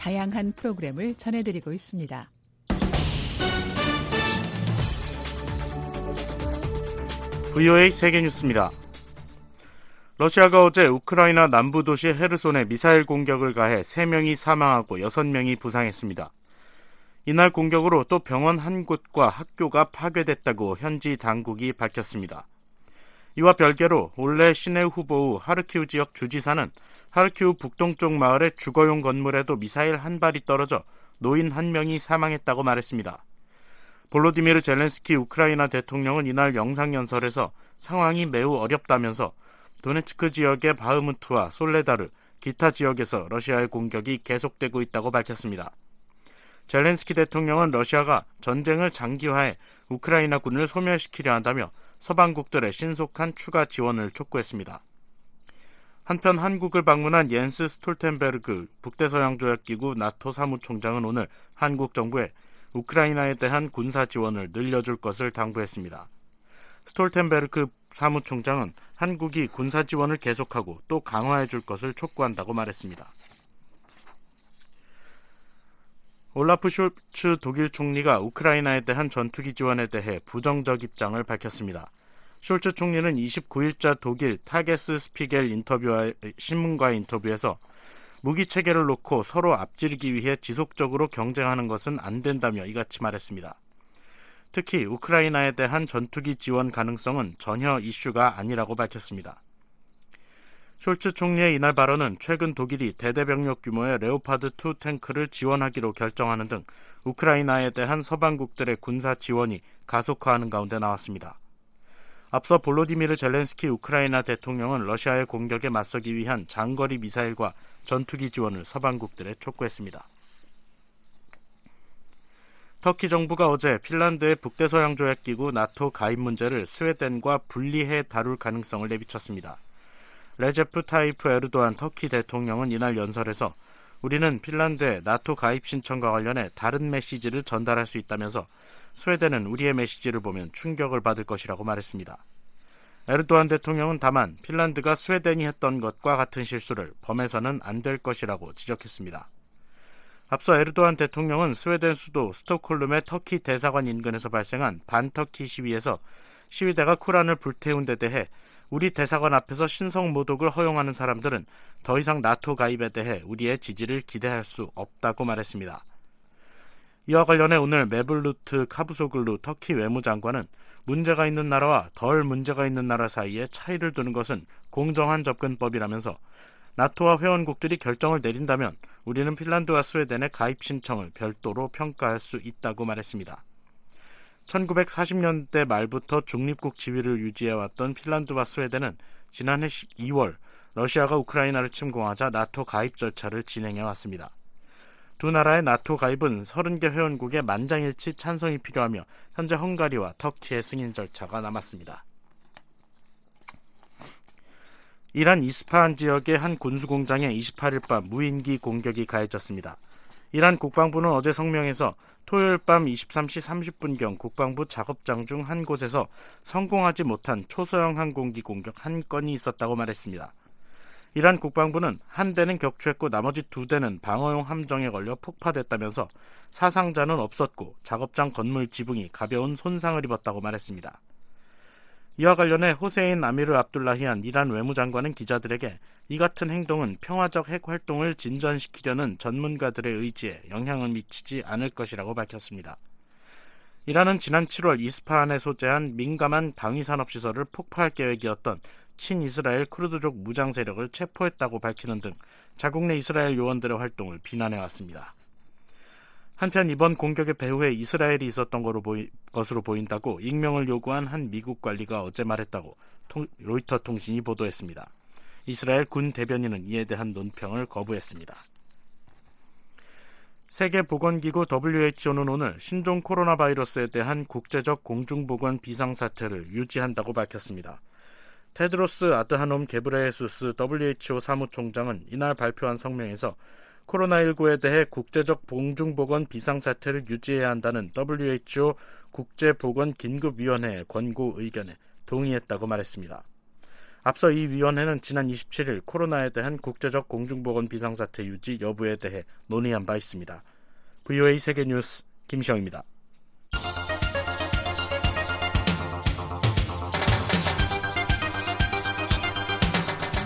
다양한 프로그램을 전해드리고 있습니다. VOA 세계뉴스입니다. 러시아가 어제 우크라이나 남부 도시 헤르손에 미사일 공격을 가해 3명이 사망하고 6명이 부상했습니다. 이날 공격으로 또 병원 한 곳과 학교가 파괴됐다고 현지 당국이 밝혔습니다. 이와 별개로 올해 시내 후보 하르키우 지역 주지사는 하르키우 북동쪽 마을의 주거용 건물에도 미사일 한 발이 떨어져 노인 한 명이 사망했다고 말했습니다. 볼로디미르 젤렌스키 우크라이나 대통령은 이날 영상연설에서 상황이 매우 어렵다면서 도네츠크 지역의 바흐무트와 솔레다르, 기타 지역에서 러시아의 공격이 계속되고 있다고 밝혔습니다. 젤렌스키 대통령은 러시아가 전쟁을 장기화해 우크라이나 군을 소멸시키려 한다며 서방국들의 신속한 추가 지원을 촉구했습니다. 한편 한국을 방문한 옌스 스톨텐베르그 북대서양조약기구 나토 사무총장은 오늘 한국 정부에 우크라이나에 대한 군사 지원을 늘려줄 것을 당부했습니다. 스톨텐베르크 사무총장은 한국이 군사 지원을 계속하고 또 강화해 줄 것을 촉구한다고 말했습니다. 올라프 숄츠 독일 총리가 우크라이나에 대한 전투기 지원에 대해 부정적 입장을 밝혔습니다. 숄츠 총리는 29일자 독일 타게스슈피겔 인터뷰와 신문과의 인터뷰에서 무기 체계를 놓고 서로 앞지르기 위해 지속적으로 경쟁하는 것은 안 된다며 이같이 말했습니다. 특히 우크라이나에 대한 전투기 지원 가능성은 전혀 이슈가 아니라고 밝혔습니다. 숄츠 총리의 이날 발언은 최근 독일이 대대병력 규모의 레오파드2 탱크를 지원하기로 결정하는 등 우크라이나에 대한 서방국들의 군사 지원이 가속화하는 가운데 나왔습니다. 앞서 볼로디미르 젤렌스키 우크라이나 대통령은 러시아의 공격에 맞서기 위한 장거리 미사일과 전투기 지원을 서방국들에 촉구했습니다. 터키 정부가 어제 핀란드의 북대서양 조약 기구 나토 가입 문제를 스웨덴과 분리해 다룰 가능성을 내비쳤습니다. 레제프 타이프 에르도안 터키 대통령은 이날 연설에서 우리는 핀란드의 나토 가입 신청과 관련해 다른 메시지를 전달할 수 있다면서 스웨덴은 우리의 메시지를 보면 충격을 받을 것이라고 말했습니다. 에르도안 대통령은 다만 핀란드가 스웨덴이 했던 것과 같은 실수를 범해서는 안 될 것이라고 지적했습니다. 앞서 에르도안 대통령은 스웨덴 수도 스톡홀름의 터키 대사관 인근에서 발생한 반터키 시위에서 시위대가 쿠란을 불태운 데 대해 우리 대사관 앞에서 신성 모독을 허용하는 사람들은 더 이상 나토 가입에 대해 우리의 지지를 기대할 수 없다고 말했습니다. 이와 관련해 오늘 메블루트 카부소글루 터키 외무장관은 문제가 있는 나라와 덜 문제가 있는 나라 사이에 차이를 두는 것은 공정한 접근법이라면서 나토와 회원국들이 결정을 내린다면 우리는 핀란드와 스웨덴의 가입 신청을 별도로 평가할 수 있다고 말했습니다. 1940년대 말부터 중립국 지위를 유지해왔던 핀란드와 스웨덴은 지난해 2월 러시아가 우크라이나를 침공하자 나토 가입 절차를 진행해왔습니다. 두 나라의 나토 가입은 30개 회원국의 만장일치 찬성이 필요하며 현재 헝가리와 터키의 승인 절차가 남았습니다. 이란 이스파한 지역의 한 군수 공장에 28일 밤 무인기 공격이 가해졌습니다. 이란 국방부는 어제 성명에서 토요일 밤 23시 30분경 국방부 작업장 중 한 곳에서 성공하지 못한 초소형 항공기 공격 한 건이 있었다고 말했습니다. 이란 국방부는 한 대는 격추했고 나머지 두 대는 방어용 함정에 걸려 폭파됐다면서 사상자는 없었고 작업장 건물 지붕이 가벼운 손상을 입었다고 말했습니다. 이와 관련해 호세인 아미르 압둘라히안 이란 외무장관은 기자들에게 이 같은 행동은 평화적 핵 활동을 진전시키려는 전문가들의 의지에 영향을 미치지 않을 것이라고 밝혔습니다. 이란은 지난 7월 이스파한에 소재한 민감한 방위산업시설을 폭파할 계획이었던 친이스라엘 쿠르드족 무장 세력을 체포했다고 밝히는 등 자국 내 이스라엘 요원들의 활동을 비난해 왔습니다. 한편 이번 공격의 배후에 이스라엘이 있었던 것으로 보인다고 익명을 요구한 한 미국 관리가 어제 말했다고 통, 로이터 통신이 보도했습니다. 이스라엘 군 대변인은 이에 대한 논평을 거부했습니다. 세계보건기구 WHO는 오늘 신종 코로나 바이러스에 대한 국제적 공중보건 비상사태를 유지한다고 밝혔습니다. 테드로스 아드하놈 게브레예수스 WHO 사무총장은 이날 발표한 성명에서 코로나19에 대해 국제적 공중보건 비상사태를 유지해야 한다는 WHO 국제보건긴급위원회의 권고 의견에 동의했다고 말했습니다. 앞서 이 위원회는 지난 27일 코로나에 대한 국제적 공중보건 비상사태 유지 여부에 대해 논의한 바 있습니다. VOA 세계뉴스 김시영입니다.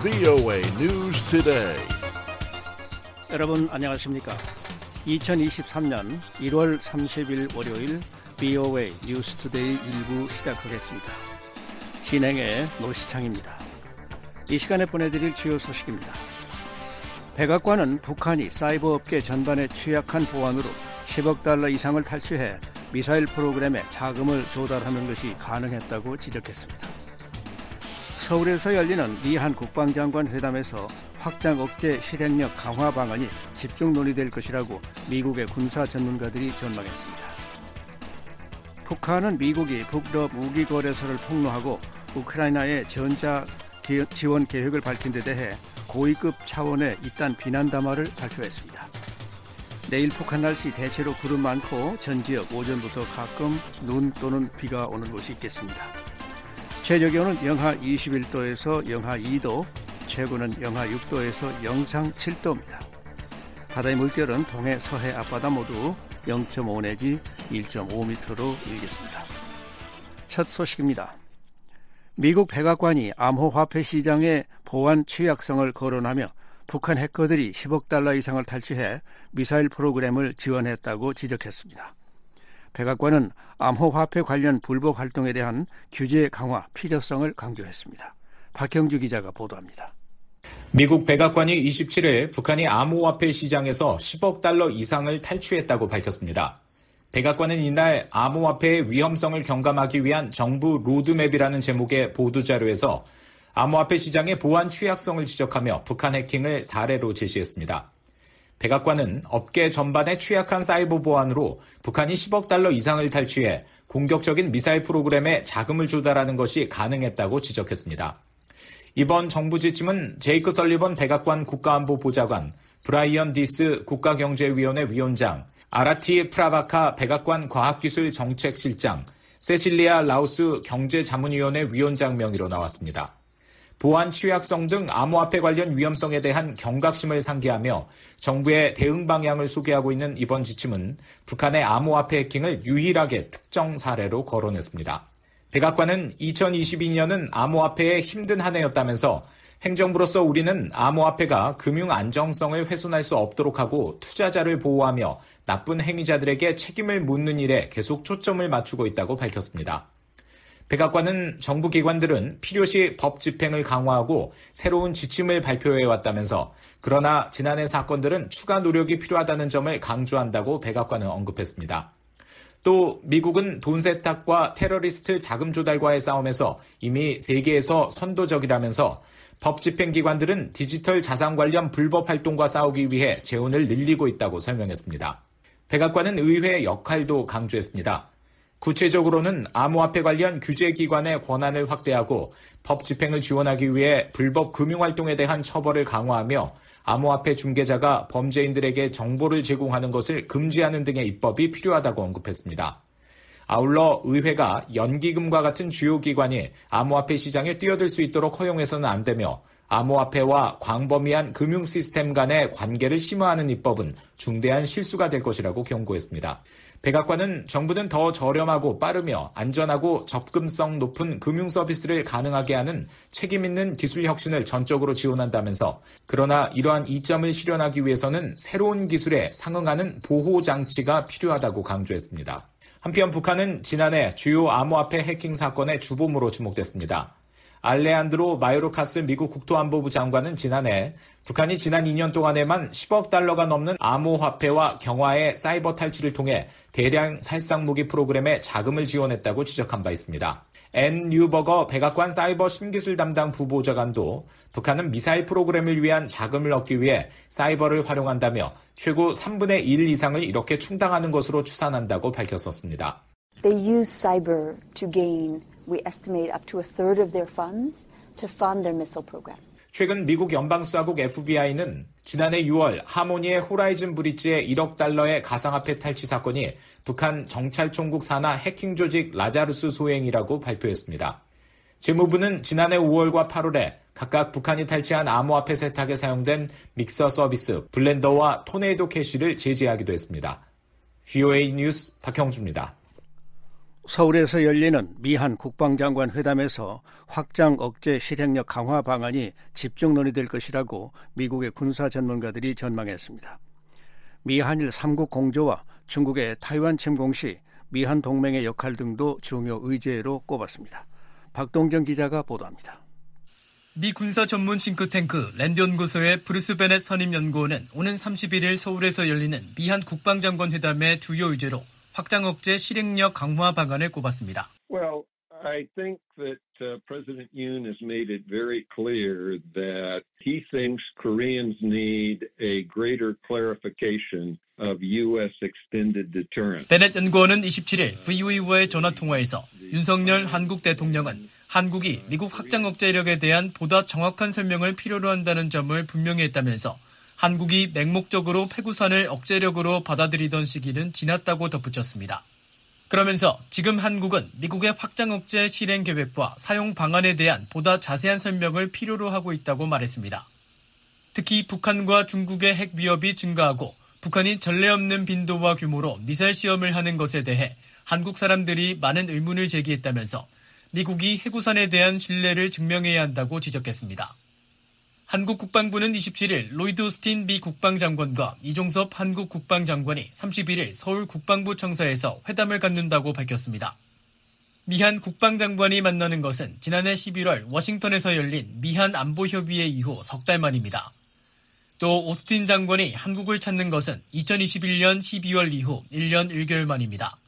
VOA News Today. 여러분 안녕하십니까? 2023년 1월 30일 월요일 VOA 뉴스투데이 일부 시작하겠습니다. 진행의 노시창입니다. 이 시간에 보내드릴 주요 소식입니다. 백악관은 북한이 사이버 업계 전반에 취약한 보안으로 10억 달러 이상을 탈취해 미사일 프로그램에 자금을 조달하는 것이 가능했다고 지적했습니다. 서울에서 열리는 미한 국방장관 회담에서 확장 억제 실행력 강화 방안이 집중 논의될 것이라고 미국의 군사 전문가들이 전망했습니다. 북한은 미국이 북러 무기 거래소를 폭로하고 우크라이나의 전자 지원 계획을 밝힌 데 대해 고위급 차원의 이딴 비난 담화를 발표했습니다. 내일 북한 날씨 대체로 구름 많고 전 지역 오전부터 가끔 눈 또는 비가 오는 곳이 있겠습니다. 최저 기온은 영하 21도에서 영하 2도, 최고는 영하 6도에서 영상 7도입니다. 바다의 물결은 동해 서해 앞바다 모두 0.5 내지 1.5m로 일겠습니다. 첫 소식입니다. 미국 백악관이 암호화폐 시장의 보안 취약성을 거론하며 북한 해커들이 10억 달러 이상을 탈취해 미사일 프로그램을 지원했다고 지적했습니다. 백악관은 암호화폐 관련 불법 활동에 대한 규제 강화 필요성을 강조했습니다. 박형주 기자가 보도합니다. 미국 백악관이 27일 북한이 암호화폐 시장에서 10억 달러 이상을 탈취했다고 밝혔습니다. 백악관은 이날 암호화폐의 위험성을 경감하기 위한 정부 로드맵이라는 제목의 보도자료에서 암호화폐 시장의 보안 취약성을 지적하며 북한 해킹을 사례로 제시했습니다. 백악관은 업계 전반에 취약한 사이버 보안으로 북한이 10억 달러 이상을 탈취해 공격적인 미사일 프로그램에 자금을 조달하는 것이 가능했다고 지적했습니다. 이번 정부 지침은 제이크 설리번 백악관 국가안보보좌관, 브라이언 디스 국가경제위원회 위원장, 아라티 프라바카 백악관 과학기술정책실장, 세실리아 라우스 경제자문위원회 위원장 명의로 나왔습니다. 보안 취약성 등 암호화폐 관련 위험성에 대한 경각심을 상기하며 정부의 대응 방향을 소개하고 있는 이번 지침은 북한의 암호화폐 해킹을 유일하게 특정 사례로 거론했습니다. 백악관은 2022년은 암호화폐의 힘든 한 해였다면서 행정부로서 우리는 암호화폐가 금융 안정성을 훼손할 수 없도록 하고 투자자를 보호하며 나쁜 행위자들에게 책임을 묻는 일에 계속 초점을 맞추고 있다고 밝혔습니다. 백악관은 정부 기관들은 필요시 법 집행을 강화하고 새로운 지침을 발표해 왔다면서 그러나 지난해 사건들은 추가 노력이 필요하다는 점을 강조한다고 백악관은 언급했습니다. 또 미국은 돈 세탁과 테러리스트 자금 조달과의 싸움에서 이미 세계에서 선도적이라면서 법 집행기관들은 디지털 자산 관련 불법 활동과 싸우기 위해 재원을 늘리고 있다고 설명했습니다. 백악관은 의회의 역할도 강조했습니다. 구체적으로는 암호화폐 관련 규제기관의 권한을 확대하고 법 집행을 지원하기 위해 불법 금융활동에 대한 처벌을 강화하며 암호화폐 중개자가 범죄인들에게 정보를 제공하는 것을 금지하는 등의 입법이 필요하다고 언급했습니다. 아울러 의회가 연기금과 같은 주요 기관이 암호화폐 시장에 뛰어들 수 있도록 허용해서는 안 되며 암호화폐와 광범위한 금융 시스템 간의 관계를 심화하는 입법은 중대한 실수가 될 것이라고 경고했습니다. 백악관은 정부는 더 저렴하고 빠르며 안전하고 접근성 높은 금융 서비스를 가능하게 하는 책임 있는 기술 혁신을 전적으로 지원한다면서 그러나 이러한 이점을 실현하기 위해서는 새로운 기술에 상응하는 보호 장치가 필요하다고 강조했습니다. 한편 북한은 지난해 주요 암호화폐 해킹 사건의 주범으로 지목됐습니다. 알레한드로 마요르카스 미국 국토안보부 장관은 지난해 북한이 지난 2년 동안에만 10억 달러가 넘는 암호화폐와 경화의 사이버 탈취를 통해 대량 살상 무기 프로그램에 자금을 지원했다고 지적한 바 있습니다. 앤 뉴버거 백악관 사이버 신기술 담당 부보좌관도 북한은 미사일 프로그램을 위한 자금을 얻기 위해 사이버를 활용한다며 최고 3분의 1 이상을 이렇게 충당하는 것으로 추산한다고 밝혔었습니다. They use cyber to gain, we estimate, up to a third of their funds to fund their missile program. 최근 미국 연방수사국 FBI는 지난해 6월 하모니의 호라이즌 브릿지의 1억 달러의 가상화폐 탈취 사건이 북한 정찰총국 산하 해킹 조직 라자루스 소행이라고 발표했습니다. 재무부는 지난해 5월과 8월에 각각 북한이 탈취한 암호화폐 세탁에 사용된 믹서 서비스 블렌더와 토네이도 캐시를 제재하기도 했습니다. VOA 뉴스 박형주입니다. 서울에서 열리는 미한 국방장관 회담에서 확장 억제 실행력 강화 방안이 집중 논의될 것이라고 미국의 군사 전문가들이 전망했습니다. 미한일 3국 공조와 중국의 타이완 침공 시 미한 동맹의 역할 등도 중요 의제로 꼽았습니다. 박동경 기자가 보도합니다. 미 군사 전문 싱크탱크 랜드 연구소의 브루스 베넷 선임 연구원은 오는 31일 서울에서 열리는 미한 국방장관 회담의 주요 의제로 확장 억제 실행력 강화 방안을 꼽았습니다. Well, I think that uh, President Yoon has made it very clear that he thinks Koreans need a greater clarification of U.S. extended deterrence. 베넷 연구원은 27일 VOA와의 전화 통화에서 윤석열 한국 대통령은 한국이 미국 확장 억제력에 대한 보다 정확한 설명을 필요로 한다는 점을 분명히 했다면서 한국이 맹목적으로 패구산을 억제력으로 받아들이던 시기는 지났다고 덧붙였습니다. 그러면서 지금 한국은 미국의 확장 억제 실행 계획과 사용 방안에 대한 보다 자세한 설명을 필요로 하고 있다고 말했습니다. 특히 북한과 중국의 핵 위협이 증가하고 북한이 전례 없는 빈도와 규모로 미사일 시험을 하는 것에 대해 한국 사람들이 많은 의문을 제기했다면서 미국이 해구산에 대한 신뢰를 증명해야 한다고 지적했습니다. 한국 국방부는 27일 로이드 오스틴 미 국방장관과 이종섭 한국 국방장관이 31일 서울 국방부 청사에서 회담을 갖는다고 밝혔습니다. 미한 국방장관이 만나는 것은 지난해 11월 워싱턴에서 열린 미한 안보협의회 이후 석 달 만입니다. 또 오스틴 장관이 한국을 찾는 것은 2021년 12월 이후 1년 1개월 만입니다.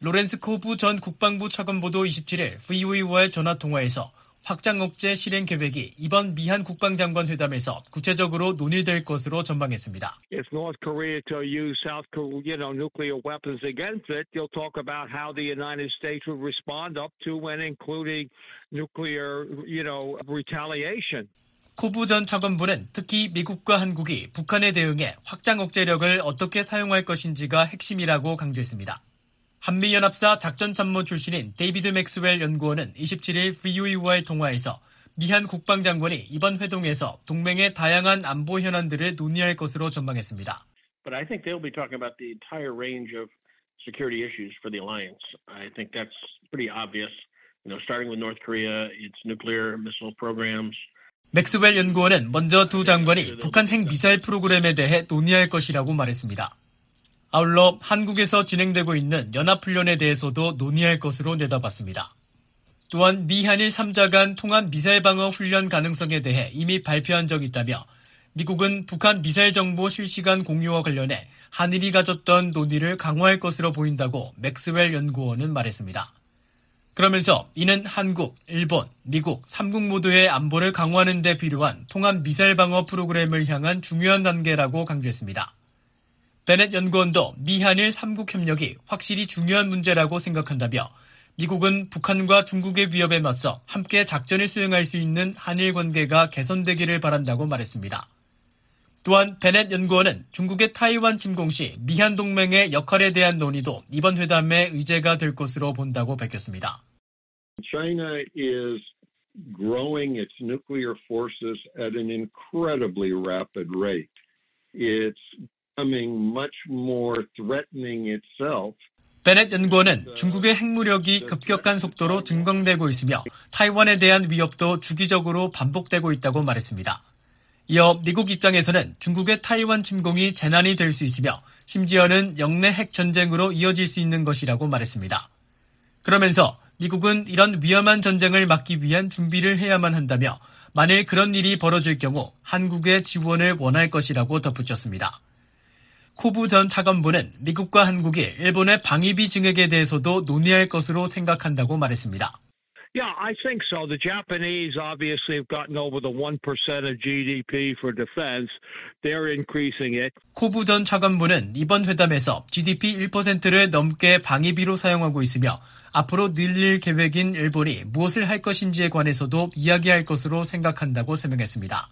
로렌스 코브 전 국방부 차관보도 27일 VOA와의 전화통화에서 확장 억제 실행 계획이 이번 미한 국방장관 회담에서 구체적으로 논의될 것으로 전망했습니다. 코브 전 차관부는 특히 미국과 한국이 북한에 대응해 확장 억제력을 어떻게 사용할 것인지가 핵심이라고 강조했습니다. 한미연합사 작전참모 출신인 데이비드 맥스웰 연구원은 27일 VOA와의 통화에서 미한 국방장관이 이번 회동에서 동맹의 다양한 안보 현안들을 논의할 것으로 전망했습니다. But I think they'll be talking about the entire range of security issues for the alliance. I think that's pretty obvious. You know, starting with North Korea, its nuclear missile programs. 맥스웰 연구원은 먼저 두 장관이 북한 핵 미사일 프로그램에 대해 논의할 것이라고 말했습니다. 아울러 한국에서 진행되고 있는 연합훈련에 대해서도 논의할 것으로 내다봤습니다. 또한 미 한일 3자 간 통합 미사일 방어 훈련 가능성에 대해 이미 발표한 적이 있다며 미국은 북한 미사일 정보 실시간 공유와 관련해 한일이 가졌던 논의를 강화할 것으로 보인다고 맥스웰 연구원은 말했습니다. 그러면서 이는 한국, 일본, 미국 3국 모두의 안보를 강화하는 데 필요한 통합 미사일 방어 프로그램을 향한 중요한 단계라고 강조했습니다. 베넷 연구원도 미한일 3국 협력이 확실히 중요한 문제라고 생각한다며 미국은 북한과 중국의 위협에 맞서 함께 작전을 수행할 수 있는 한일 관계가 개선되기를 바란다고 말했습니다. 또한 베넷 연구원은 중국의 타이완 침공 시 미한 동맹의 역할에 대한 논의도 이번 회담의 의제가 될 것으로 본다고 밝혔습니다. China is growing its nuclear forces at an incredibly rapid rate. It's becoming much more threatening itself. 베넷 연구원은 중국의 핵무력이 급격한 속도로 증강되고 있으며 타이완에 대한 위협도 주기적으로 반복되고 있다고 말했습니다. 이어 미국 입장에서는 중국의 타이완 침공이 재난이 될 수 있으며 심지어는 영내 핵 전쟁으로 이어질 수 있는 것이라고 말했습니다. 그러면서 미국은 이런 위험한 전쟁을 막기 위한 준비를 해야만 한다며 만일 그런 일이 벌어질 경우 한국의 지원을 원할 것이라고 덧붙였습니다. 코부 전 차관보는 미국과 한국이 일본의 방위비 증액에 대해서도 논의할 것으로 생각한다고 말했습니다. Yeah, I think so. The Japanese obviously have gotten over the 1% of GDP for defense. They're increasing it. 코부 전 차관보는 이번 회담에서 GDP 1%를 넘게 방위비로 사용하고 있으며 앞으로 늘릴 계획인 일본이 무엇을 할 것인지에 관해서도 이야기할 것으로 생각한다고 설명했습니다.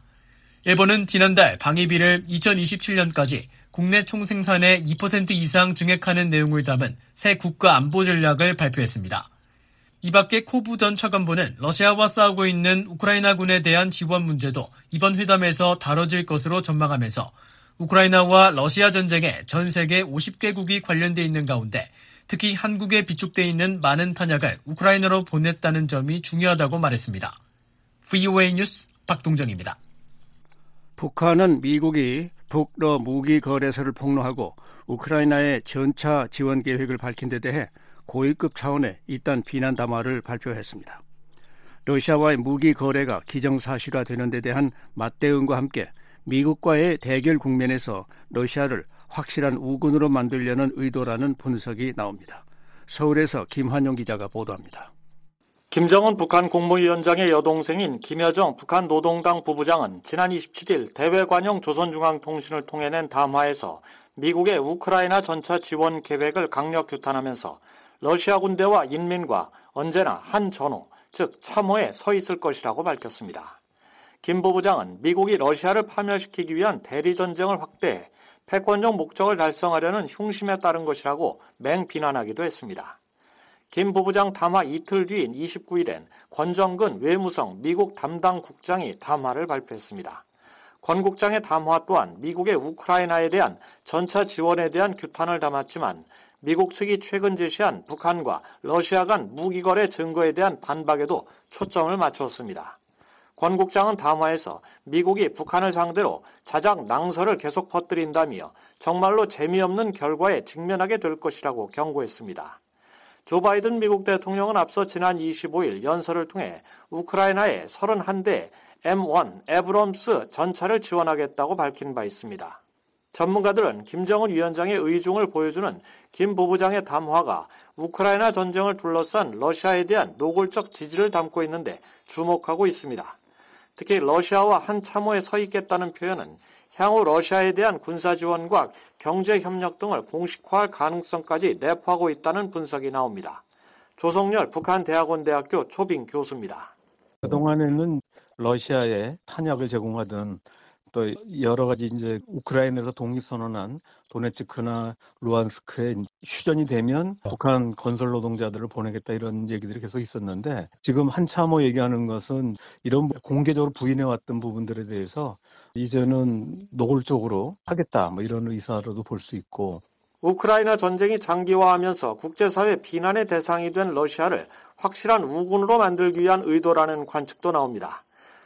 일본은 지난달 방위비를 2027년까지 국내 총생산의 2% 이상 증액하는 내용을 담은 새 국가 안보 전략을 발표했습니다. 이 밖에 코부 전 차관보는 러시아와 싸우고 있는 우크라이나군에 대한 지원 문제도 이번 회담에서 다뤄질 것으로 전망하면서 우크라이나와 러시아 전쟁에 전 세계 50개국이 관련돼 있는 가운데 특히 한국에 비축돼 있는 많은 탄약을 우크라이나로 보냈다는 점이 중요하다고 말했습니다. VOA 뉴스 박동정입니다. 북한은 미국이 북러 무기 거래소를 폭로하고 우크라이나의 전차 지원 계획을 밝힌 데 대해 고위급 차원의 이딴 비난 담화를 발표했습니다. 러시아와의 무기 거래가 기정사실화되는 데 대한 맞대응과 함께 미국과의 대결 국면에서 러시아를 확실한 우군으로 만들려는 의도라는 분석이 나옵니다. 서울에서 김환용 기자가 보도합니다. 김정은 북한 국무위원장의 여동생인 김여정 북한 노동당 부부장은 지난 27일 대외관용 조선중앙통신을 통해 낸 담화에서 미국의 우크라이나 전차 지원 계획을 강력 규탄하면서 러시아 군대와 인민과 언제나 한 전후, 즉 참호에 서 있을 것이라고 밝혔습니다. 김 부부장은 미국이 러시아를 파멸시키기 위한 대리전쟁을 확대해 패권적 목적을 달성하려는 흉심에 따른 것이라고 맹비난하기도 했습니다. 김 부부장 담화 이틀 뒤인 29일엔 권정근 외무성 미국 담당 국장이 담화를 발표했습니다. 권 국장의 담화 또한 미국의 우크라이나에 대한 전차 지원에 대한 규탄을 담았지만 미국 측이 최근 제시한 북한과 러시아 간 무기 거래 증거에 대한 반박에도 초점을 맞추었습니다. 권 국장은 담화에서 미국이 북한을 상대로 자작 낭설을 계속 퍼뜨린다며 정말로 재미없는 결과에 직면하게 될 것이라고 경고했습니다. 조 바이든 미국 대통령은 앞서 지난 25일 연설을 통해 우크라이나에 31대 M1 에브럼스 전차를 지원하겠다고 밝힌 바 있습니다. 전문가들은 김정은 위원장의 의중을 보여주는 김 부부장의 담화가 우크라이나 전쟁을 둘러싼 러시아에 대한 노골적 지지를 담고 있는데 주목하고 있습니다. 특히 러시아와 한 참호에 서 있겠다는 표현은 향후 러시아에 대한 군사 지원과 경제 협력 등을 공식화할 가능성까지 내포하고 있다는 분석이 나옵니다. 조성열 북한 대학원 대학교 초빙 교수입니다. 그동안에는 러시아에 탄약을 제공하던 또 여러 가지 이제 우크라이나에서 독립선언한 도네츠크나 루안스크에 휴전이 되면 북한 건설 노동자들을 보내겠다 이런 얘기들이 계속 있었는데 지금 한참호 얘기하는 것은 이런 공개적으로 부인해왔던 부분들에 대해서 이제는 노골적으로 하겠다 뭐 이런 의사로도 볼 수 있고 우크라이나 전쟁이 장기화하면서 국제사회 비난의 대상이 된 러시아를 확실한 우군으로 만들기 위한 의도라는 관측도 나옵니다.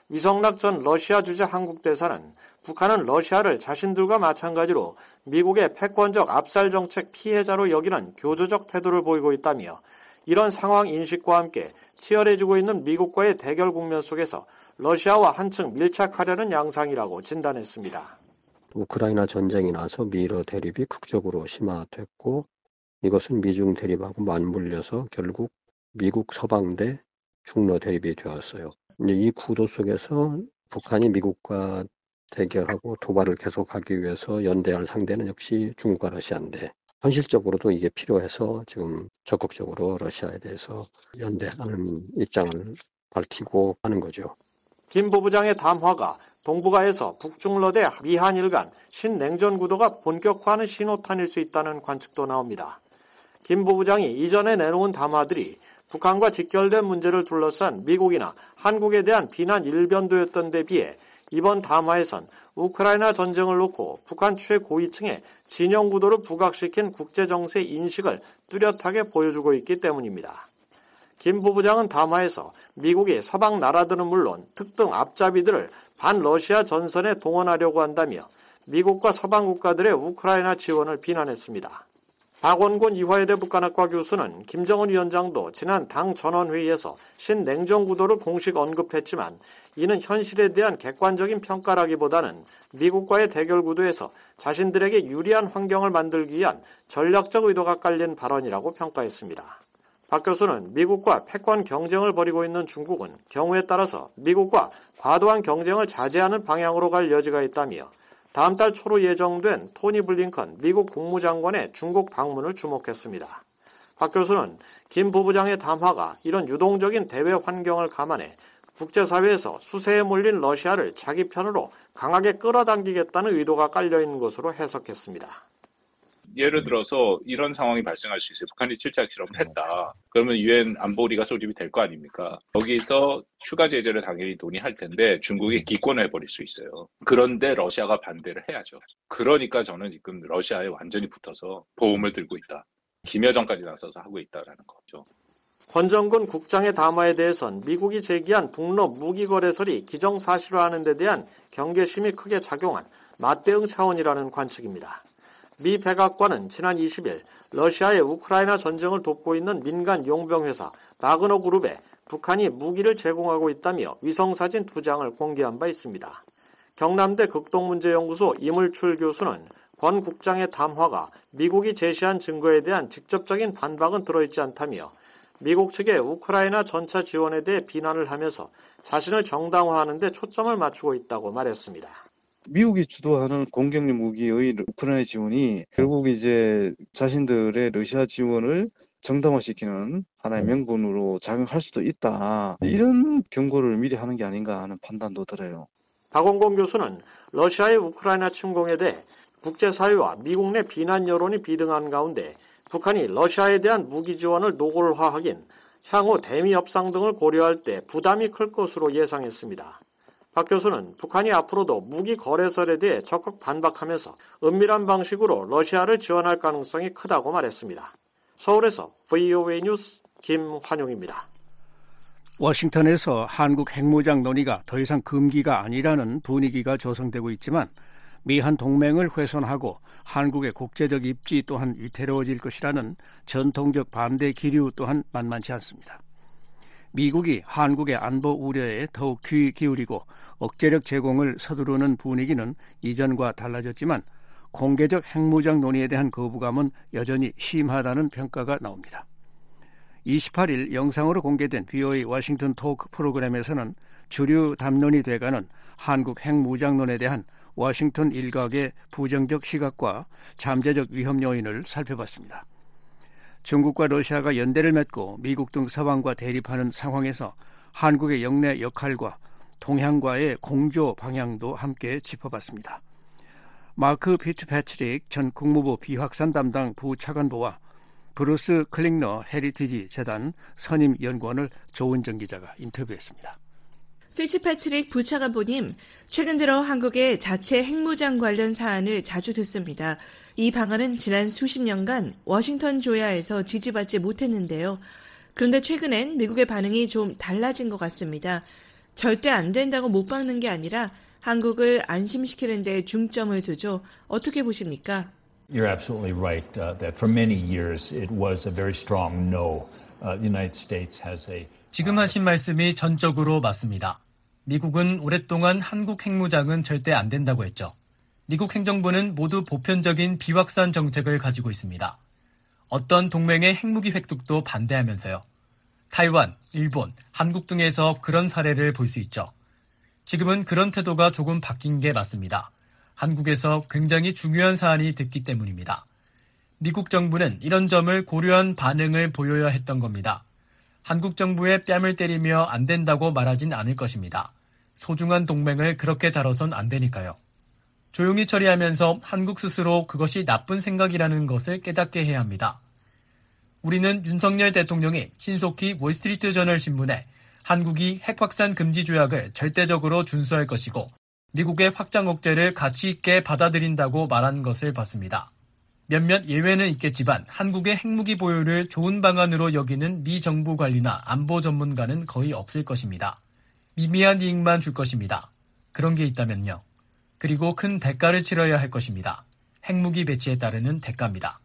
위성락 전 러시아 주재 한국 대사는 북한은 러시아를 자신들과 마찬가지로 미국의 패권적 압살 정책 피해자로 여기는 교조적 태도를 보이고 있다며 이런 상황 인식과 함께 치열해지고 있는 미국과의 대결 국면 속에서 러시아와 한층 밀착하려는 양상이라고 진단했습니다. 우크라이나 전쟁이 나서 미러 대립이 극적으로 심화됐고 이것은 미중 대립하고 맞물려서 결국 미국 서방 대 중러 대립이 되었어요. 이 구도 속에서 북한이 미국과 대결하고 도발을 계속하기 위해서 연대할 상대는 역시 중국과 러시아인데 현실적으로도 이게 필요해서 지금 적극적으로 러시아에 대해서 연대하는 입장을 밝히고 하는 거죠. 김 부부장의 담화가 동북아에서 북중러대 미한일 간 신냉전 구도가 본격화하는 신호탄일 수 있다는 관측도 나옵니다. 김 부부장이 이전에 내놓은 담화들이 북한과 직결된 문제를 둘러싼 미국이나 한국에 대한 비난 일변도였던 데 비해 이번 담화에선 우크라이나 전쟁을 놓고 북한 최고위층의 진영 구도를 부각시킨 국제정세 인식을 뚜렷하게 보여주고 있기 때문입니다. 김 부부장은 담화에서 미국이 서방 나라들은 물론 특등 앞잡이들을 반러시아 전선에 동원하려고 한다며 미국과 서방 국가들의 우크라이나 지원을 비난했습니다. 박원곤 이화여대 북한학과 교수는 김정은 위원장도 지난 당 전원회의에서 신냉전 구도를 공식 언급했지만 이는 현실에 대한 객관적인 평가라기보다는 미국과의 대결 구도에서 자신들에게 유리한 환경을 만들기 위한 전략적 의도가 깔린 발언이라고 평가했습니다. 박 교수는 미국과 패권 경쟁을 벌이고 있는 중국은 경우에 따라서 미국과 과도한 경쟁을 자제하는 방향으로 갈 여지가 있다며 다음 달 초로 예정된 토니 블링컨 미국 국무장관의 중국 방문을 주목했습니다. 박 교수는 김 부부장의 담화가 이런 유동적인 대외 환경을 감안해 국제사회에서 수세에 몰린 러시아를 자기 편으로 강하게 끌어당기겠다는 의도가 깔려 있는 것으로 해석했습니다. 예를 들어서 이런 상황이 발생할 수 있어요. 북한이 칠착 실험을 했다. 그러면 유엔 안보리가 소집이 될 거 아닙니까? 여기서 추가 제재를 당연히 논의할 텐데 중국이 기권을 해버릴 수 있어요. 그런데 러시아가 반대를 해야죠. 그러니까 저는 지금 러시아에 완전히 붙어서 보험을 들고 있다. 김여정까지 나서서 하고 있다라는 거죠. 권정근 국장의 담화에 대해선 미국이 제기한 북러 무기 거래설이 기정사실화하는 데 대한 경계심이 크게 작용한 맞대응 차원이라는 관측입니다. 미 백악관은 지난 20일 러시아의 우크라이나 전쟁을 돕고 있는 민간 용병회사 바그너 그룹에 북한이 무기를 제공하고 있다며 위성사진 두 장을 공개한 바 있습니다. 경남대 극동문제연구소 이물출 교수는 권 국장의 담화가 미국이 제시한 증거에 대한 직접적인 반박은 들어있지 않다며 미국 측의 우크라이나 전차 지원에 대해 비난을 하면서 자신을 정당화하는 데 초점을 맞추고 있다고 말했습니다. 미국이 주도하는 공격력 무기의 우크라이나 지원이 결국 이제 자신들의 러시아 지원을 정당화시키는 하나의 명분으로 작용할 수도 있다. 이런 경고를 미리 하는 게 아닌가 하는 판단도 들어요. 박원공 교수는 러시아의 우크라이나 침공에 대해 국제사회와 미국 내 비난 여론이 비등한 가운데 북한이 러시아에 대한 무기 지원을 노골화하긴 향후 대미 협상 등을 고려할 때 부담이 클 것으로 예상했습니다. 박 교수는 북한이 앞으로도 무기 거래설에 대해 적극 반박하면서 은밀한 방식으로 러시아를 지원할 가능성이 크다고 말했습니다. 서울에서 VOA 뉴스 김환용입니다. 워싱턴에서 한국 핵무장 논의가 더 이상 금기가 아니라는 분위기가 조성되고 있지만 미한 동맹을 훼손하고 한국의 국제적 입지 또한 위태로워질 것이라는 전통적 반대 기류 또한 만만치 않습니다. 미국이 한국의 안보 우려에 더욱 귀 기울이고 억제력 제공을 서두르는 분위기는 이전과 달라졌지만 공개적 핵무장 논의에 대한 거부감은 여전히 심하다는 평가가 나옵니다. 28일 영상으로 공개된 VOA 워싱턴 토크 프로그램에서는 주류 담론이 돼가는 한국 핵무장론에 대한 워싱턴 일각의 부정적 시각과 잠재적 위험 요인을 살펴봤습니다. 중국과 러시아가 연대를 맺고 미국 등 서방과 대립하는 상황에서 한국의 영내 역할과 동맹과의 공조 방향도 함께 짚어봤습니다. 마크 피츠패트릭 전 국무부 비확산 담당 부차관보와 브루스 클링너 헤리티지 재단 선임 연구원을 조은정 기자가 인터뷰했습니다. 피츠패트릭 부차관보님, 최근 들어 한국의 자체 핵무장 관련 사안을 자주 듣습니다. 이 방안은 지난 수십 년간 워싱턴 조야에서 지지받지 못했는데요. 그런데 최근엔 미국의 반응이 좀 달라진 것 같습니다. 절대 안 된다고 못 박는 게 아니라 한국을 안심시키는 데 중점을 두죠. 어떻게 보십니까? You're absolutely right uh, that for many years it was a very strong no. A 지금 하신 말씀이 전적으로 맞습니다. 미국은 오랫동안 한국 핵무장은 절대 안 된다고 했죠. 미국 행정부는 모두 보편적인 비확산 정책을 가지고 있습니다. 어떤 동맹의 핵무기 획득도 반대하면서요. 타이완, 일본, 한국 등에서 그런 사례를 볼 수 있죠. 지금은 그런 태도가 조금 바뀐 게 맞습니다. 한국에서 굉장히 중요한 사안이 됐기 때문입니다. 미국 정부는 이런 점을 고려한 반응을 보여야 했던 겁니다. 한국 정부의 뺨을 때리며 안 된다고 말하진 않을 것입니다. 소중한 동맹을 그렇게 다뤄선 안 되니까요. 조용히 처리하면서 한국 스스로 그것이 나쁜 생각이라는 것을 깨닫게 해야 합니다. 우리는 윤석열 대통령이 신속히 월스트리트 저널 신문에 한국이 핵 확산 금지 조약을 절대적으로 준수할 것이고 미국의 확장 억제를 가치 있게 받아들인다고 말한 것을 봤습니다. 몇몇 예외는 있겠지만 한국의 핵무기 보유를 좋은 방안으로 여기는 미 정부 관리나 안보 전문가는 거의 없을 것입니다. 미미한 이익만 줄 것입니다. 그런 게 있다면요. 그리고 큰 대가를 치러야 할 것입니다. 핵무기 배치에 따르는 대가입니다.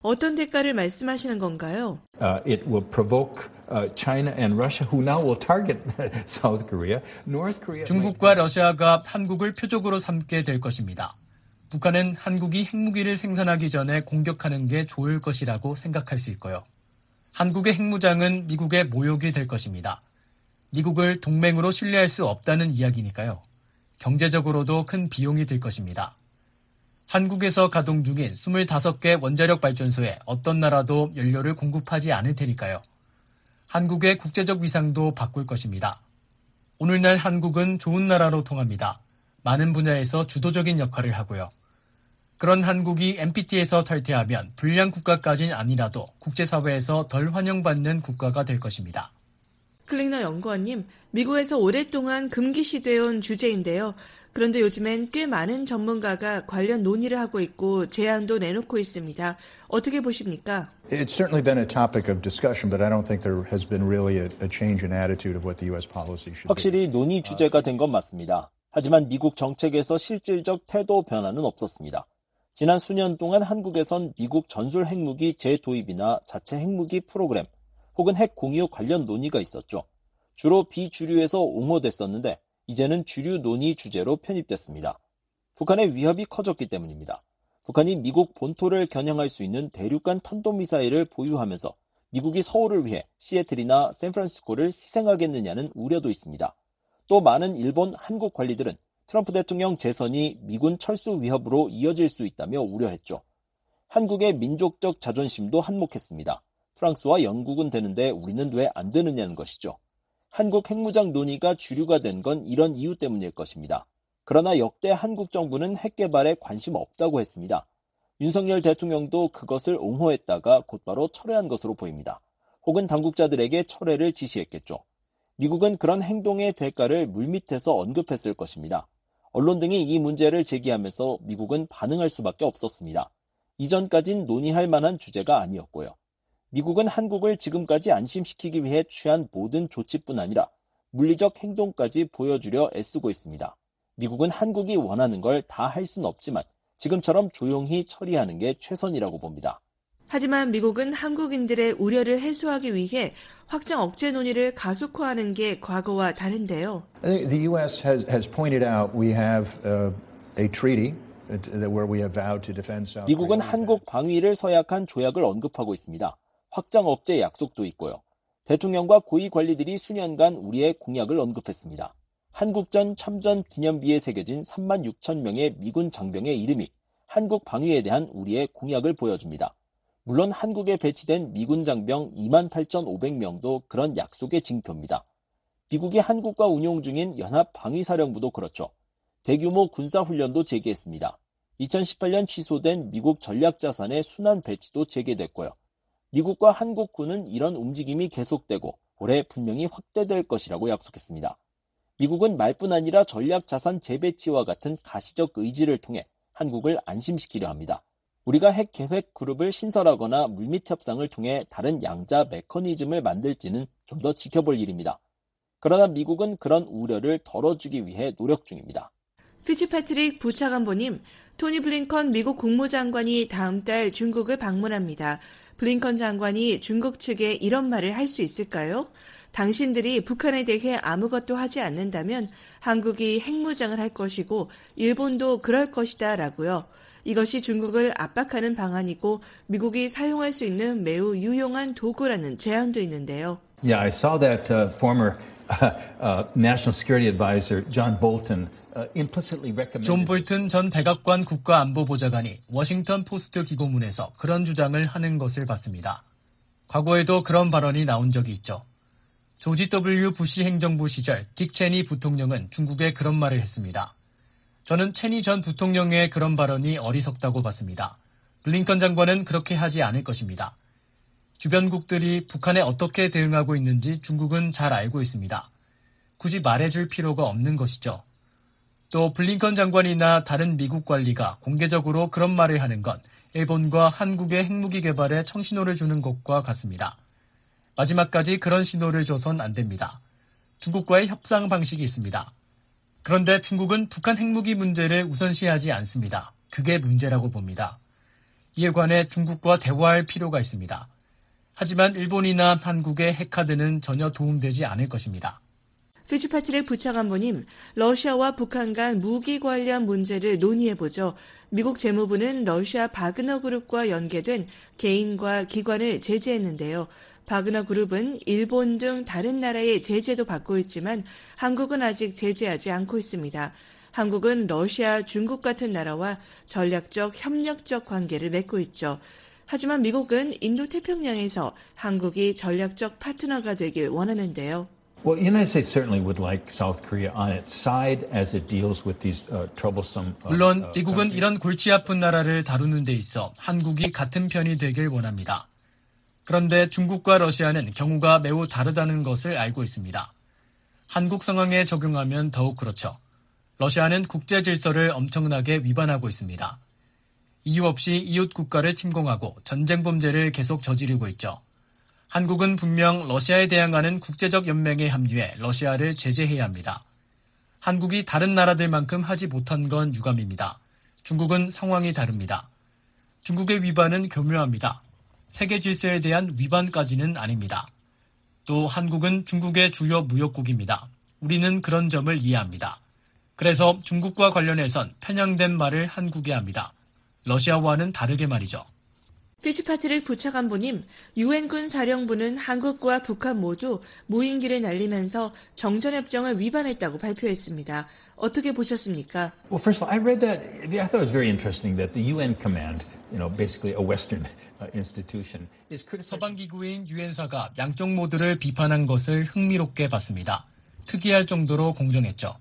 어떤 대가를 말씀하시는 건가요? Uh, it will provoke uh, China and Russia, who now will target South Korea, North Korea. 중국과 러시아가 한국을 표적으로 삼게 될 것입니다. 북한은 한국이 핵무기를 생산하기 전에 공격하는 게 좋을 것이라고 생각할 수 있고요. 한국의 핵무장은 미국의 모욕이 될 것입니다. 미국을 동맹으로 신뢰할 수 없다는 이야기니까요. 경제적으로도 큰 비용이 들 것입니다. 한국에서 가동 중인 25개 원자력 발전소에 어떤 나라도 연료를 공급하지 않을 테니까요. 한국의 국제적 위상도 바꿀 것입니다. 오늘날 한국은 좋은 나라로 통합니다. 많은 분야에서 주도적인 역할을 하고요. 그런 한국이 NPT에서 탈퇴하면 불량 국가까지는 아니라도 국제사회에서 덜 환영받는 국가가 될 것입니다. 클링너 연구원님, 미국에서 오랫동안 금기시되어온 주제인데요. 그런데 요즘엔 꽤 많은 전문가가 관련 논의를 하고 있고 제안도 내놓고 있습니다. 어떻게 보십니까? It's certainly been a topic of discussion, but I don't think there has been really a, a change in attitude of what the U.S. policy should be. 확실히 논의 주제가 된 건 맞습니다. 하지만 미국 정책에서 실질적 태도 변화는 없었습니다. 지난 수년 동안 한국에선 미국 전술 핵무기 재도입이나 자체 핵무기 프로그램 혹은 핵 공유 관련 논의가 있었죠. 주로 비주류에서 옹호됐었는데 이제는 주류 논의 주제로 편입됐습니다. 북한의 위협이 커졌기 때문입니다. 북한이 미국 본토를 겨냥할 수 있는 대륙간 탄도미사일을 보유하면서 미국이 서울을 위해 시애틀이나 샌프란시스코를 희생하겠느냐는 우려도 있습니다. 또 많은 일본, 한국 관리들은 트럼프 대통령 재선이 미군 철수 위협으로 이어질 수 있다며 우려했죠. 한국의 민족적 자존심도 한몫했습니다. 프랑스와 영국은 되는데 우리는 왜 안 되느냐는 것이죠. 한국 핵무장 논의가 주류가 된 건 이런 이유 때문일 것입니다. 그러나 역대 한국 정부는 핵 개발에 관심 없다고 했습니다. 윤석열 대통령도 그것을 옹호했다가 곧바로 철회한 것으로 보입니다. 혹은 당국자들에게 철회를 지시했겠죠. 미국은 그런 행동의 대가를 물밑에서 언급했을 것입니다. 언론 등이 이 문제를 제기하면서 미국은 반응할 수밖에 없었습니다. 이전까진 논의할 만한 주제가 아니었고요. 미국은 한국을 지금까지 안심시키기 위해 취한 모든 조치뿐 아니라 물리적 행동까지 보여주려 애쓰고 있습니다. 미국은 한국이 원하는 걸 다 할 수는 없지만 지금처럼 조용히 처리하는 게 최선이라고 봅니다. 하지만 미국은 한국인들의 우려를 해소하기 위해 확장 억제 논의를 가속화하는 게 과거와 다른데요. I think the U.S. has, has pointed out we have uh, a treaty where we have vowed to defend South 미국은 한국 방위를 서약한 조약을 언급하고 있습니다. 확장 억제 약속도 있고요. 대통령과 고위 관리들이 수년간 우리의 공약을 언급했습니다. 한국전 참전 기념비에 새겨진 3만 6천 명의 미군 장병의 이름이 한국 방위에 대한 우리의 공약을 보여줍니다. 물론 한국에 배치된 미군 장병 2만 8,500명도 그런 약속의 징표입니다. 미국이 한국과 운용 중인 연합 방위사령부도 그렇죠. 대규모 군사훈련도 재개했습니다. 2018년 취소된 미국 전략자산의 순환 배치도 재개됐고요. 미국과 한국군은 이런 움직임이 계속되고 올해 분명히 확대될 것이라고 약속했습니다. 미국은 말뿐 아니라 전략자산 재배치와 같은 가시적 의지를 통해 한국을 안심시키려 합니다. 우리가 핵 계획 그룹을 신설하거나 물밑 협상을 통해 다른 양자 메커니즘을 만들지는 좀 더 지켜볼 일입니다. 그러나 미국은 그런 우려를 덜어주기 위해 노력 중입니다. 피츠패트릭 부차관보님, 토니 블링컨 미국 국무장관이 다음 달 중국을 방문합니다. 블링컨 장관이 중국 측에 이런 말을 할 수 있을까요? 당신들이 북한에 대해 아무것도 하지 않는다면 한국이 핵무장을 할 것이고 일본도 그럴 것이다 라고요. 이것이 중국을 압박하는 방안이고 미국이 사용할 수 있는 매우 유용한 도구라는 제안도 있는데요. Yeah, I saw that uh, former uh, uh, National Security Advisor John Bolton 존 볼튼 전 백악관 국가안보보좌관이 워싱턴 포스트 기고문에서 그런 주장을 하는 것을 봤습니다. 과거에도 그런 발언이 나온 적이 있죠. 조지 W. 부시 행정부 시절 딕 체니 부통령은 중국에 그런 말을 했습니다. 저는 체니 전 부통령의 그런 발언이 어리석다고 봤습니다. 블링컨 장관은 그렇게 하지 않을 것입니다. 주변국들이 북한에 어떻게 대응하고 있는지 중국은 잘 알고 있습니다. 굳이 말해줄 필요가 없는 것이죠. 또 블링컨 장관이나 다른 미국 관리가 공개적으로 그런 말을 하는 건 일본과 한국의 핵무기 개발에 청신호를 주는 것과 같습니다. 마지막까지 그런 신호를 줘선 안 됩니다. 중국과의 협상 방식이 있습니다. 그런데 중국은 북한 핵무기 문제를 우선시하지 않습니다. 그게 문제라고 봅니다. 이에 관해 중국과 대화할 필요가 있습니다. 하지만 일본이나 한국의 핵카드는 전혀 도움되지 않을 것입니다. 피츠파트릭 부차관보님, 러시아와 북한 간 무기 관련 문제를 논의해보죠. 미국 재무부는 러시아 바그너 그룹과 연계된 개인과 기관을 제재했는데요. 바그너 그룹은 일본 등 다른 나라의 제재도 받고 있지만 한국은 아직 제재하지 않고 있습니다. 한국은 러시아, 중국 같은 나라와 전략적 협력적 관계를 맺고 있죠. 하지만 미국은 인도 태평양에서 한국이 전략적 파트너가 되길 원하는데요. Well, the United States certainly would like South Korea on its side as it deals with these uh, troublesome. Uh, 물론 uh, 미국은 countries. 이런 골치 아픈 나라를 다루는 데 있어 한국이 같은 편이 되길 원합니다. 그런데 중국과 러시아는 경우가 매우 다르다는 것을 알고 있습니다. 한국 상황에 적용하면 더욱 그렇죠. 러시아는 국제 질서를 엄청나게 위반하고 있습니다. 이유 없이 이웃 국가를 침공하고 전쟁 범죄를 계속 저지르고 있죠. 한국은 분명 러시아에 대항하는 국제적 연맹에 합류해 러시아를 제재해야 합니다. 한국이 다른 나라들만큼 하지 못한 건 유감입니다. 중국은 상황이 다릅니다. 중국의 위반은 교묘합니다. 세계 질서에 대한 위반까지는 아닙니다. 또 한국은 중국의 주요 무역국입니다. 우리는 그런 점을 이해합니다. 그래서 중국과 관련해선 편향된 말을 한국에 합니다. 러시아와는 다르게 말이죠. 피츠파트릭 부차관보님, 유엔군 사령부는 한국과 북한 모두 무인기를 날리면서 정전협정을 위반했다고 발표했습니다. 어떻게 보셨습니까? Well, first of all, I read that. I thought it was very interesting that the UN command, you know, basically a Western uh, institution. 서방 기구인 유엔사가 양쪽 모두를 비판한 것을 흥미롭게 봤습니다. 특이할 정도로 공정했죠.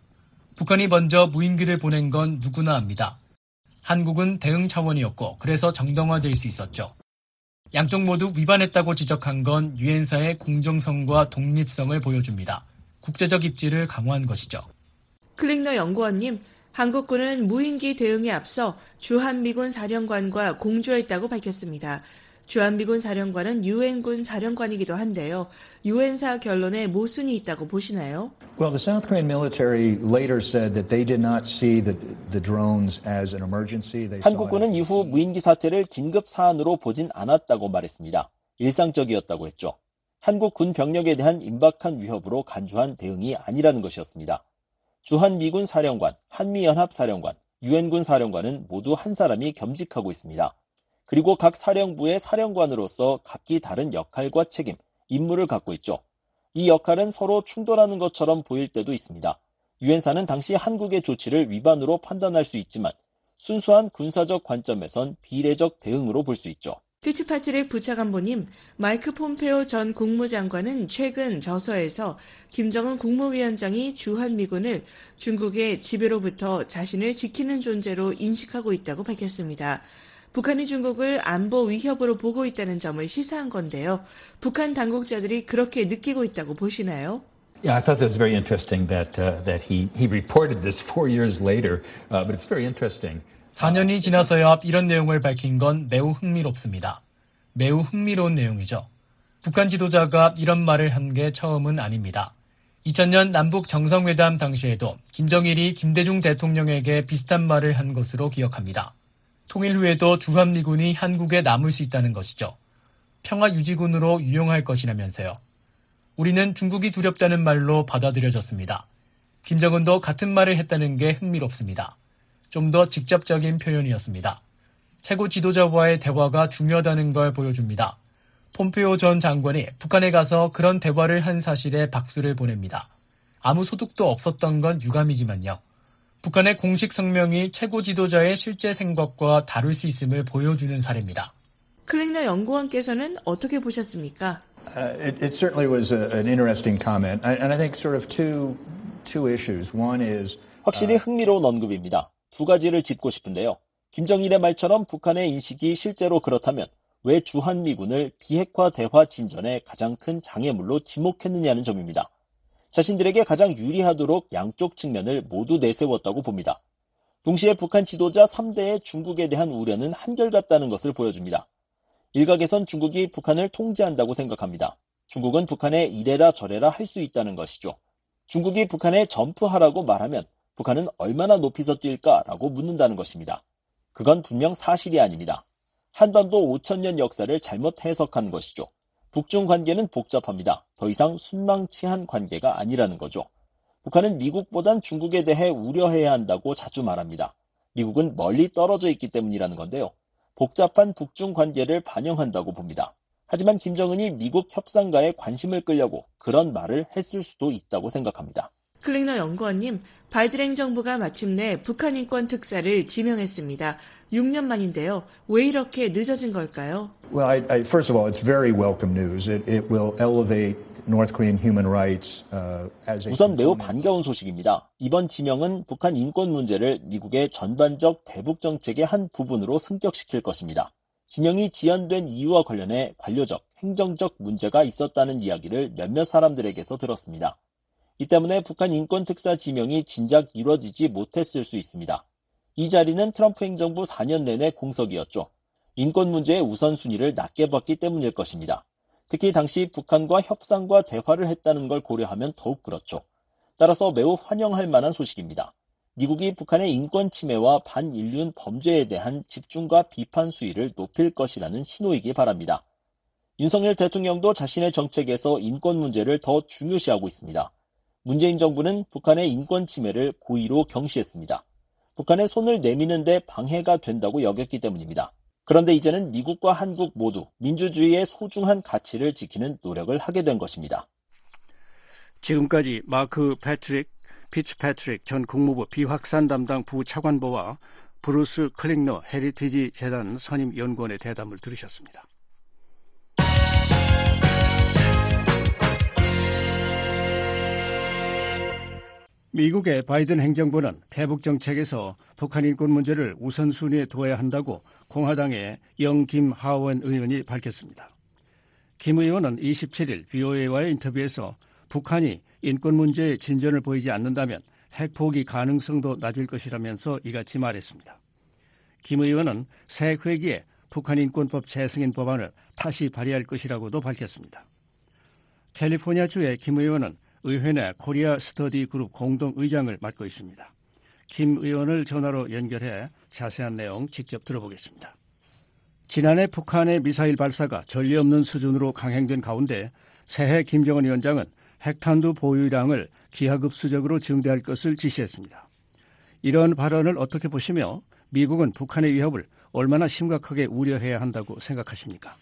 북한이 먼저 무인기를 보낸 건 누구나 압니다. 한국은 대응 차원이었고 그래서 정당화될 수 있었죠. 양쪽 모두 위반했다고 지적한 건 유엔사의 공정성과 독립성을 보여줍니다. 국제적 입지를 강화한 것이죠. 클링너 연구원님, 한국군은 무인기 대응에 앞서 주한미군 사령관과 공조했다고 밝혔습니다. 주한미군 사령관은 유엔군 사령관이기도 한데요. 유엔사 결론에 모순이 있다고 보시나요? Well, the South Korean military later said that they did not see the, the drones as an emergency. They 한국군은 이후 무인기 사태를 긴급 사안으로 보진 않았다고 말했습니다. 일상적이었다고 했죠. 한국 군 병력에 대한 임박한 위협으로 간주한 대응이 아니라는 것이었습니다. 주한미군 사령관, 한미연합 사령관, 유엔군 사령관은 모두 한 사람이 겸직하고 있습니다. 그리고 각 사령부의 사령관으로서 각기 다른 역할과 책임, 임무를 갖고 있죠. 이 역할은 서로 충돌하는 것처럼 보일 때도 있습니다. 유엔사는 당시 한국의 조치를 위반으로 판단할 수 있지만 순수한 군사적 관점에선 비례적 대응으로 볼 수 있죠. 피츠파트릭 부차관보님, 마이크 폼페오 전 국무장관은 최근 저서에서 김정은 국무위원장이 주한미군을 중국의 지배로부터 자신을 지키는 존재로 인식하고 있다고 밝혔습니다. 북한이 중국을 안보 위협으로 보고 있다는 점을 시사한 건데요. 북한 당국자들이 그렇게 느끼고 있다고 보시나요? Yeah, I thought that was very interesting that uh, that he he reported this four years later, uh, but it's very interesting. 4년이 지나서야 이런 내용을 밝힌 건 매우 흥미롭습니다. 매우 흥미로운 내용이죠. 북한 지도자가 이런 말을 한 게 처음은 아닙니다. 2000년 남북 정상회담 당시에도 김정일이 김대중 대통령에게 비슷한 말을 한 것으로 기억합니다. 통일 후에도 주한미군이 한국에 남을 수 있다는 것이죠. 평화 유지군으로 유용할 것이라면서요. 우리는 중국이 두렵다는 말로 받아들여졌습니다. 김정은도 같은 말을 했다는 게 흥미롭습니다. 좀 더 직접적인 표현이었습니다. 최고 지도자와의 대화가 중요하다는 걸 보여줍니다. 폼페오 전 장관이 북한에 가서 그런 대화를 한 사실에 박수를 보냅니다. 아무 소득도 없었던 건 유감이지만요. 북한의 공식 성명이 최고 지도자의 실제 생각과 다를 수 있음을 보여주는 사례입니다. 클링너 연구원께서는 어떻게 보셨습니까? Uh, it, it certainly was an interesting comment, and I think sort of two two issues. One is 확실히 흥미로운 언급입니다. 두 가지를 짚고 싶은데요. 김정일의 말처럼 북한의 인식이 실제로 그렇다면 왜 주한미군을 비핵화 대화 진전의 가장 큰 장애물로 지목했느냐는 점입니다. 자신들에게 가장 유리하도록 양쪽 측면을 모두 내세웠다고 봅니다. 동시에 북한 지도자 3대의 중국에 대한 우려는 한결같다는 것을 보여줍니다. 일각에선 중국이 북한을 통제한다고 생각합니다. 중국은 북한에 이래라 저래라 할 수 있다는 것이죠. 중국이 북한에 점프하라고 말하면 북한은 얼마나 높이서 뛸까라고 묻는다는 것입니다. 그건 분명 사실이 아닙니다. 한반도 5천년 역사를 잘못 해석한 것이죠. 북중 관계는 복잡합니다. 더 이상 순망치한 관계가 아니라는 거죠. 북한은 미국보단 중국에 대해 우려해야 한다고 자주 말합니다. 미국은 멀리 떨어져 있기 때문이라는 건데요. 복잡한 북중 관계를 반영한다고 봅니다. 하지만 김정은이 미국 협상가에 관심을 끌려고 그런 말을 했을 수도 있다고 생각합니다. 클링너 연구원님, 바이든 행정부가 마침내 북한 인권 특사를 지명했습니다. 6년 만인데요. 왜 이렇게 늦어진 걸까요? Well, I, I, first of all, it's very welcome news. It, it will elevate North Korean human rights uh, as a 우선 매우 반가운 소식입니다. 이번 지명은 북한 인권 문제를 미국의 전반적 대북 정책의 한 부분으로 승격시킬 것입니다. 지명이 지연된 이유와 관련해 관료적, 행정적 문제가 있었다는 이야기를 몇몇 사람들에게서 들었습니다. 이 때문에 북한 인권 특사 지명이 진작 이루어지지 못했을 수 있습니다. 이 자리는 트럼프 행정부 4년 내내 공석이었죠. 인권 문제의 우선순위를 낮게 봤기 때문일 것입니다. 특히 당시 북한과 협상과 대화를 했다는 걸 고려하면 더욱 그렇죠. 따라서 매우 환영할 만한 소식입니다. 미국이 북한의 인권 침해와 반인륜 범죄에 대한 집중과 비판 수위를 높일 것이라는 신호이기 바랍니다. 윤석열 대통령도 자신의 정책에서 인권 문제를 더 중요시하고 있습니다. 문재인 정부는 북한의 인권 침해를 고의로 경시했습니다. 북한에 손을 내미는데 방해가 된다고 여겼기 때문입니다. 그런데 이제는 미국과 한국 모두 민주주의의 소중한 가치를 지키는 노력을 하게 된 것입니다. 지금까지 마크 패트릭, 피츠 패트릭 전 국무부 비확산 담당 부차관보와 브루스 클링너 헤리티지 재단 선임 연구원의 대담을 들으셨습니다. 미국의 바이든 행정부는 대북 정책에서 북한 인권 문제를 우선순위에 둬야 한다고 공화당의 영김 하원 의원이 밝혔습니다. 김 의원은 27일 VOA와의 인터뷰에서 북한이 인권 문제에 진전을 보이지 않는다면 핵포기 가능성도 낮을 것이라면서 이같이 말했습니다. 김 의원은 새 회기에 북한 인권법 재승인 법안을 다시 발의할 것이라고도 밝혔습니다. 캘리포니아주의 김 의원은 의회 내 코리아 스터디 그룹 공동 의장을 맡고 있습니다. 김 의원을 전화로 연결해 자세한 내용 직접 들어보겠습니다. 지난해 북한의 미사일 발사가 전례 없는 수준으로 강행된 가운데 새해 김정은 위원장은 핵탄두 보유량을 기하급수적으로 증대할 것을 지시했습니다. 이런 발언을 어떻게 보시며 미국은 북한의 위협을 얼마나 심각하게 우려해야 한다고 생각하십니까?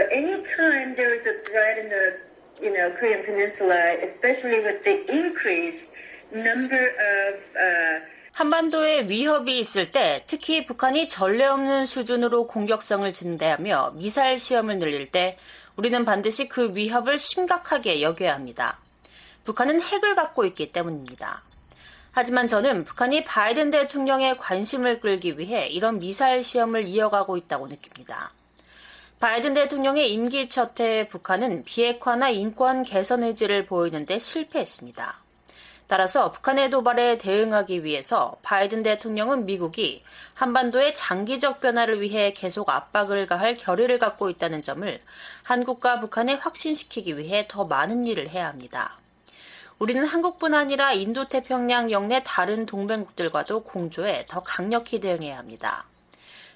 Anytime there is a threat in the you know, Korean Peninsula, especially with the increased number of uh, 한반도에 위협이 있을 때 특히 북한이 전례 없는 수준으로 공격성을 증대하며 미사일 시험을 늘릴 때 우리는 반드시 그 위협을 심각하게 여겨야 합니다. 북한은 핵을 갖고 있기 때문입니다. 하지만 저는 북한이 바이든 대통령의 관심을 끌기 위해 이런 미사일 시험을 이어가고 있다고 느낍니다. 바이든 대통령의 임기 첫 해 북한은 비핵화나 인권 개선 의지를 보이는데 실패했습니다. 따라서 북한의 도발에 대응하기 위해서 바이든 대통령은 미국이 한반도의 장기적 변화를 위해 계속 압박을 가할 결의를 갖고 있다는 점을 한국과 북한에 확신시키기 위해 더 많은 일을 해야 합니다. 우리는 한국뿐 아니라 인도태평양 영내 다른 동맹국들과도 공조해 더 강력히 대응해야 합니다.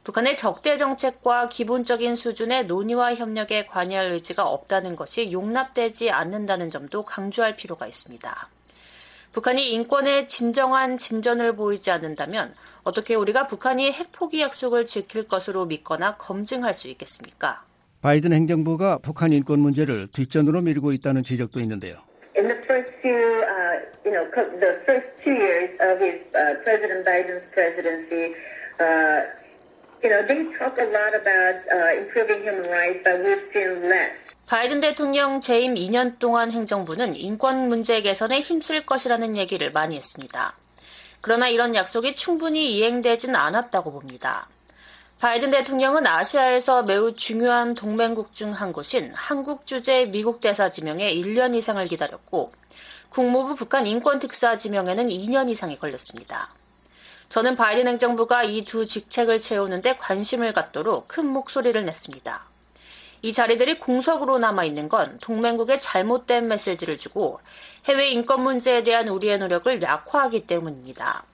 북한의 적대 정책과 기본적인 수준의 논의와 협력에 관여할 의지가 없다는 것이 용납되지 않는다는 점도 강조할 필요가 있습니다. 북한이 인권에 진정한 진전을 보이지 않는다면 어떻게 우리가 북한이 핵 포기 약속을 지킬 것으로 믿거나 검증할 수 있겠습니까? 바이든 행정부가 북한 인권 문제를 뒷전으로 밀고 있다는 지적도 있는데요. in the first few, uh, you know, co- the first two years of his uh, President Biden's presidency, uh, uh. 바이든 대통령 재임 2년 동안 행정부는 인권 문제 개선에 힘쓸 것이라는 얘기를 많이 했습니다. 그러나 이런 약속이 충분히 이행되진 않았다고 봅니다. 바이든 대통령은 아시아에서 매우 중요한 동맹국 중 한 곳인 한국 주재 미국 대사 지명에 1년 이상을 기다렸고 국무부 북한 인권 특사 지명에는 2년 이상이 걸렸습니다. 저는 바이든 행정부가 이 두 직책을 채우는데 관심을 갖도록 큰 목소리를 냈습니다. 이 자리들이 공석으로 남아 있는 건 동맹국에 잘못된 메시지를 주고 해외 인권 문제에 대한 우리의 노력을 약화하기 때문입니다.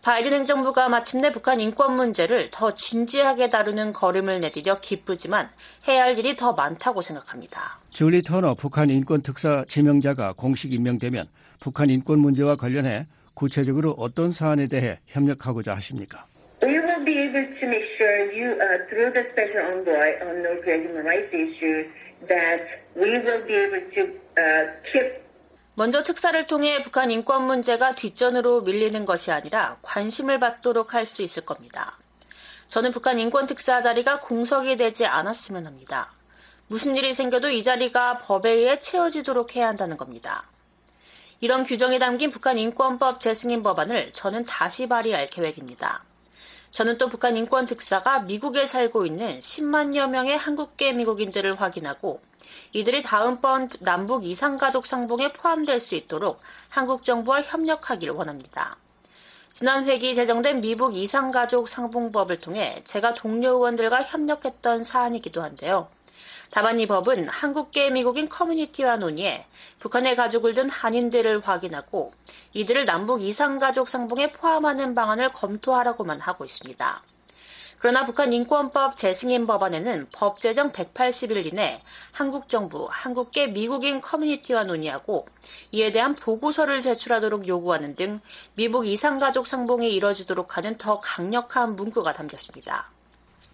바이든 행정부가 마침내 북한 인권 문제를 더 진지하게 다루는 걸음을 내디뎌 기쁘지만 해야 할 일이 더 많다고 생각합니다. 줄리 터너 북한 인권 특사 지명자가 공식 임명되면 북한 인권 문제와 관련해 구체적으로 어떤 사안에 대해 협력하고자 하십니까? We will be able to make sure you, uh, through the special envoy on North Korean human rights issues, that we will be able to uh, keep 먼저 특사를 통해 북한 인권 문제가 뒷전으로 밀리는 것이 아니라 관심을 받도록 할 수 있을 겁니다. 저는 북한 인권 특사 자리가 공석이 되지 않았으면 합니다. 무슨 일이 생겨도 이 자리가 법에 의해 채워지도록 해야 한다는 겁니다. 이런 규정이 담긴 북한 인권법 재승인 법안을 저는 다시 발의할 계획입니다. 저는 또 북한 인권 특사가 미국에 살고 있는 10만여 명의 한국계 미국인들을 확인하고 이들이 다음번 남북 이상가족 상봉에 포함될 수 있도록 한국 정부와 협력하길 원합니다. 지난 회기 제정된 미북 이상가족 상봉법을 통해 제가 동료 의원들과 협력했던 사안이기도 한데요. 다만 이 법은 한국계 미국인 커뮤니티와 논의해 북한의 가족을 둔 한인들을 확인하고 이들을 남북 이상가족 상봉에 포함하는 방안을 검토하라고만 하고 있습니다. 그러나 북한 인권법 재승인 법안에는 법 제정 180일 이내 한국 정부, 한국계 미국인 커뮤니티와 논의하고 이에 대한 보고서를 제출하도록 요구하는 등 미북 이상가족 상봉이 이뤄지도록 하는 더 강력한 문구가 담겼습니다.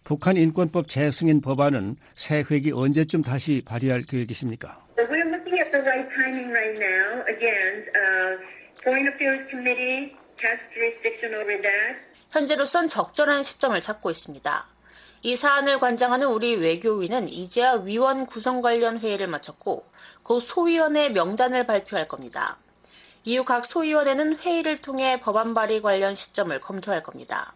북한 인권법 재승인 법안은 새 회기 언제쯤 다시 발의할 계획이십니까? We're looking at the right timing right now. Again, uh, Foreign Affairs Committee has jurisdiction over that. 현재로선 적절한 시점을 찾고 있습니다. 이 사안을 관장하는 우리 외교위는 이제야 위원 구성 관련 회의를 마쳤고 곧 소위원회 명단을 발표할 겁니다. 이후 각 소위원회는 회의를 통해 법안 발의 관련 시점을 검토할 겁니다.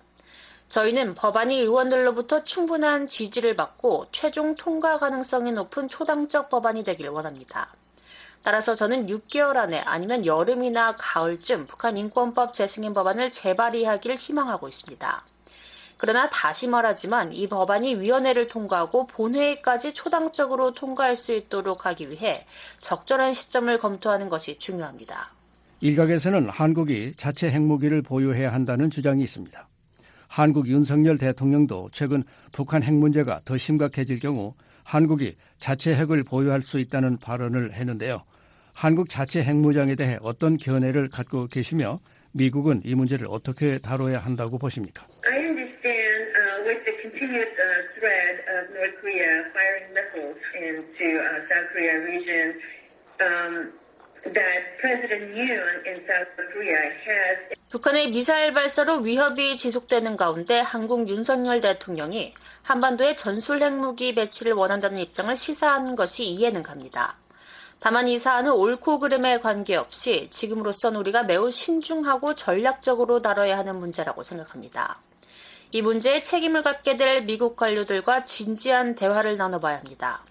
저희는 법안이 의원들로부터 충분한 지지를 받고 최종 통과 가능성이 높은 초당적 법안이 되길 원합니다. 따라서 저는 6개월 안에 아니면 여름이나 가을쯤 북한 인권법 재승인 법안을 재발의하기를 희망하고 있습니다. 그러나 다시 말하지만 이 법안이 위원회를 통과하고 본회의까지 초당적으로 통과할 수 있도록 하기 위해 적절한 시점을 검토하는 것이 중요합니다. 일각에서는 한국이 자체 핵무기를 보유해야 한다는 주장이 있습니다. 한국 윤석열 대통령도 최근 북한 핵 문제가 더 심각해질 경우 한국이 자체 핵을 보유할 수 있다는 발언을 했는데요. 한국 자체 핵무장에 대해 어떤 견해를 갖고 계시며 미국은 이 문제를 어떻게 다뤄야 한다고 보십니까? Uh, with the continued uh, threat of North Korea firing missiles into uh, South Korea region, um, 북한의 미사일 발사로 위협이 지속되는 가운데 한국 윤석열 대통령이 한반도에 전술 핵무기 배치를 원한다는 입장을 시사하는 것이 이해는 갑니다. 다만 이 사안은 옳고 그름에 관계없이 지금으로선 우리가 매우 신중하고 전략적으로 다뤄야 하는 문제라고 생각합니다. 이 문제에 책임을 갖게 될 미국 관료들과 진지한 대화를 나눠봐야 합니다.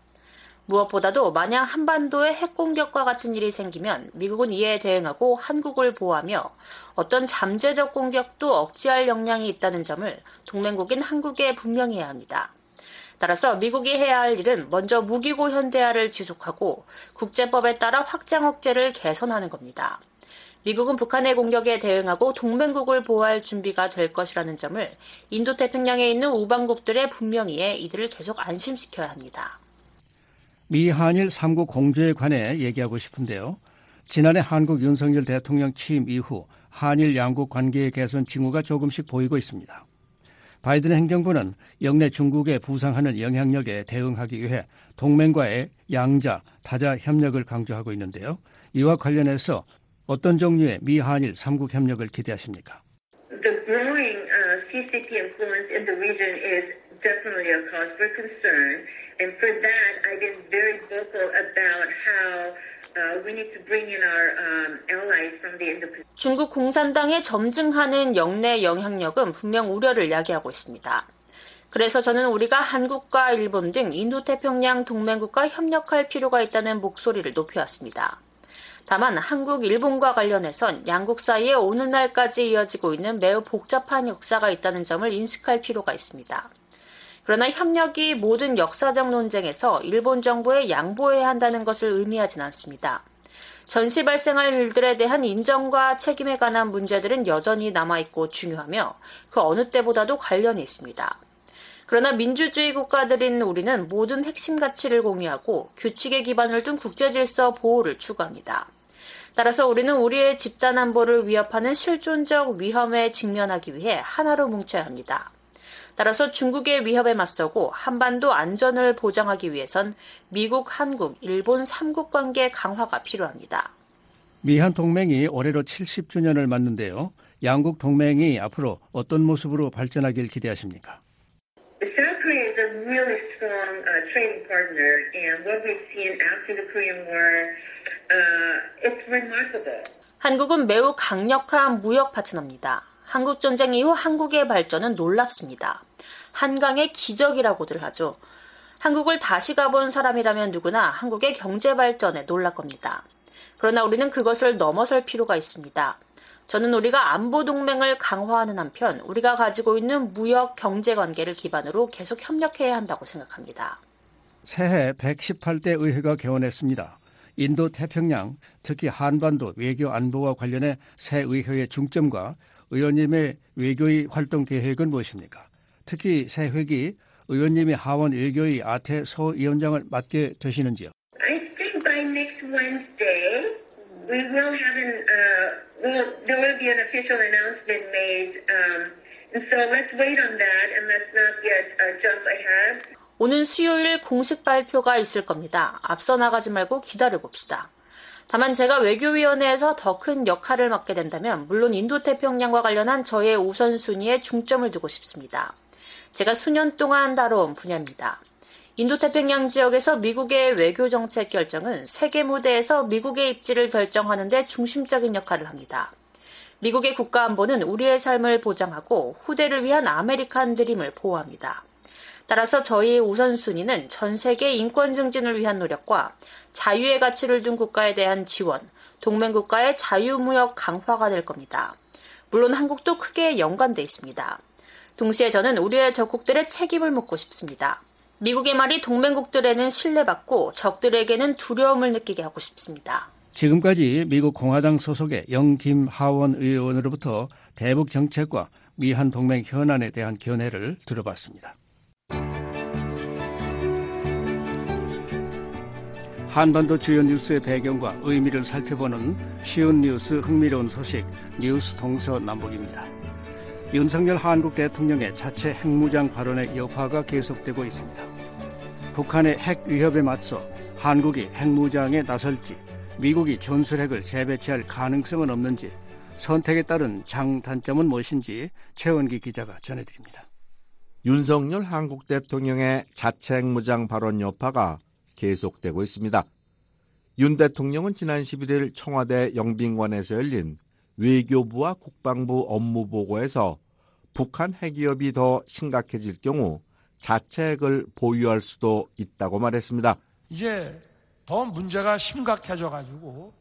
무엇보다도 만약 한반도에 핵공격과 같은 일이 생기면 미국은 이에 대응하고 한국을 보호하며 어떤 잠재적 공격도 억제할 역량이 있다는 점을 동맹국인 한국에 분명히 해야 합니다. 따라서 미국이 해야 할 일은 먼저 무기고 현대화를 지속하고 국제법에 따라 확장 억제를 개선하는 겁니다. 미국은 북한의 공격에 대응하고 동맹국을 보호할 준비가 될 것이라는 점을 인도태평양에 있는 우방국들의 분명히 해 이들을 계속 안심시켜야 합니다. 미 한일 3국 공조에 관해 얘기하고 싶은데요. 지난해 한국 윤석열 대통령 취임 이후 한일 양국 관계의 개선 징후가 조금씩 보이고 있습니다. 바이든 행정부는 영내 중국에 부상하는 영향력에 대응하기 위해 동맹과의 양자, 다자 협력을 강조하고 있는데요. 이와 관련해서 어떤 종류의 미 한일 3국 협력을 기대하십니까? the growing uh, CCP influence in the region is definitely a cause for concern. And for that, I've been very vocal about how uh, um. 중국 공산당의 점증하는 영내 영향력은 분명 우려를 야기하고 있습니다. 그래서 저는 우리가 한국과 일본 등 인도태평양 동맹국과 협력할 필요가 있다는 목소리를 높여왔습니다. 다만 한국, 일본과 관련해선 양국 사이에 오늘날까지 이어지고 있는 매우 복잡한 역사가 있다는 점을 인식할 필요가 있습니다. 그러나 협력이 모든 역사적 논쟁에서 일본 정부에 양보해야 한다는 것을 의미하진 않습니다. 전시 발생할 일들에 대한 인정과 책임에 관한 문제들은 여전히 남아있고 중요하며 그 어느 때보다도 관련이 있습니다. 그러나 민주주의 국가들인 우리는 모든 핵심 가치를 공유하고 규칙에 기반을 둔 국제 질서 보호를 추구합니다. 따라서 우리는 우리의 집단 안보를 위협하는 실존적 위험에 직면하기 위해 하나로 뭉쳐야 합니다. 따라서 중국의 위협에 맞서고 한반도 안전을 보장하기 위해선 미국, 한국, 일본 3국 관계 강화가 필요합니다. 미한 동맹이 올해로 70주년을 맞는데요. 양국 동맹이 앞으로 어떤 모습으로 발전하길 기대하십니까? Uh, uh, it's remarkable. 한국은 매우 강력한 무역 파트너입니다. 한국 전쟁 이후 한국의 발전은 놀랍습니다. 한강의 기적이라고들 하죠. 한국을 다시 가본 사람이라면 누구나 한국의 경제 발전에 놀랄 겁니다. 그러나 우리는 그것을 넘어설 필요가 있습니다. 저는 우리가 안보 동맹을 강화하는 한편 우리가 가지고 있는 무역 경제 관계를 기반으로 계속 협력해야 한다고 생각합니다. 새해 118대 의회가 개원했습니다. 인도 태평양, 특히 한반도 외교 안보와 관련해 새 의회의 중점과 의원님의 외교의 활동 계획은 무엇입니까? 특히 새 회기 의원님이 하원 외교의 아태 소위원장을 맡게 되시는지요? I think by next Wednesday we will have an uh, will there will be an official announcement made, um, and so let's wait on that and let's not get uh, jump ahead. 오는 수요일 공식 발표가 있을 겁니다. 앞서 나가지 말고 기다려 봅시다. 다만 제가 외교위원회에서 더 큰 역할을 맡게 된다면 물론 인도태평양과 관련한 저의 우선순위에 중점을 두고 싶습니다. 제가 수년 동안 다뤄온 분야입니다. 인도태평양 지역에서 미국의 외교 정책 결정은 세계 무대에서 미국의 입지를 결정하는 데 중심적인 역할을 합니다. 미국의 국가 안보는 우리의 삶을 보장하고 후대를 위한 아메리칸 드림을 보호합니다. 따라서 저희의 우선순위는 전 세계 인권 증진을 위한 노력과 자유의 가치를 둔 국가에 대한 지원, 동맹국가의 자유무역 강화가 될 겁니다. 물론 한국도 크게 연관돼 있습니다. 동시에 저는 우리의 적국들의 책임을 묻고 싶습니다. 미국의 말이 동맹국들에는 신뢰받고 적들에게는 두려움을 느끼게 하고 싶습니다. 지금까지 미국 공화당 소속의 영김 하원 의원으로부터 대북 정책과 미한 동맹 현안에 대한 견해를 들어봤습니다. 한반도 주요 뉴스의 배경과 의미를 살펴보는 쉬운 뉴스 흥미로운 소식 뉴스 동서 남북입니다. 윤석열 한국 대통령의 자체 핵무장 발언의 여파가 계속되고 있습니다. 북한의 핵 위협에 맞서 한국이 핵무장에 나설지 미국이 전술핵을 재배치할 가능성은 없는지 선택에 따른 장단점은 무엇인지 최원기 기자가 전해드립니다. 윤석열 한국 대통령의 자체 핵무장 발언 여파가 계속되고 있습니다. 윤 대통령은 지난 11일 청와대 영빈관에서 열린 외교부와 국방부 업무 보고에서 북한 핵위협이 더 심각해질 경우 자체 핵을 보유할 수도 있다고 말했습니다. 이제 더 문제가 심각해져 가지고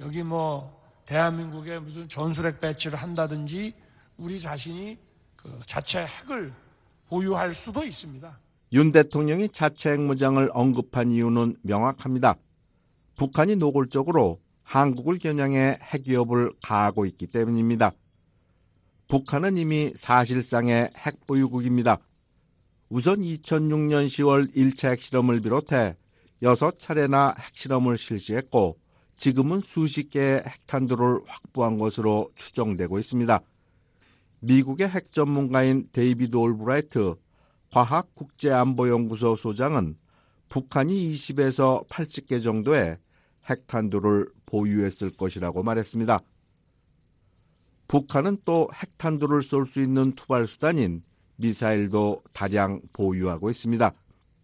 여기 뭐 대한민국에 무슨 전술핵 배치를 한다든지 우리 자신이 그 자체 핵을 보유할 수도 있습니다. 윤 대통령이 자체 핵무장을 언급한 이유는 명확합니다. 북한이 노골적으로 한국을 겨냥해 핵위협을 가하고 있기 때문입니다. 북한은 이미 사실상의 핵보유국입니다. 우선 2006년 10월 1차 핵실험을 비롯해 6차례나 핵실험을 실시했고 지금은 수십 개의 핵탄두를 확보한 것으로 추정되고 있습니다. 미국의 핵 전문가인 데이비드 올브라이트 과학 국제안보연구소 소장은 북한이 20에서 80개 정도의 핵탄두를 보유했을 것이라고 말했습니다. 북한은 또 핵탄두를 쏠 수 있는 투발 수단인 미사일도 다량 보유하고 있습니다.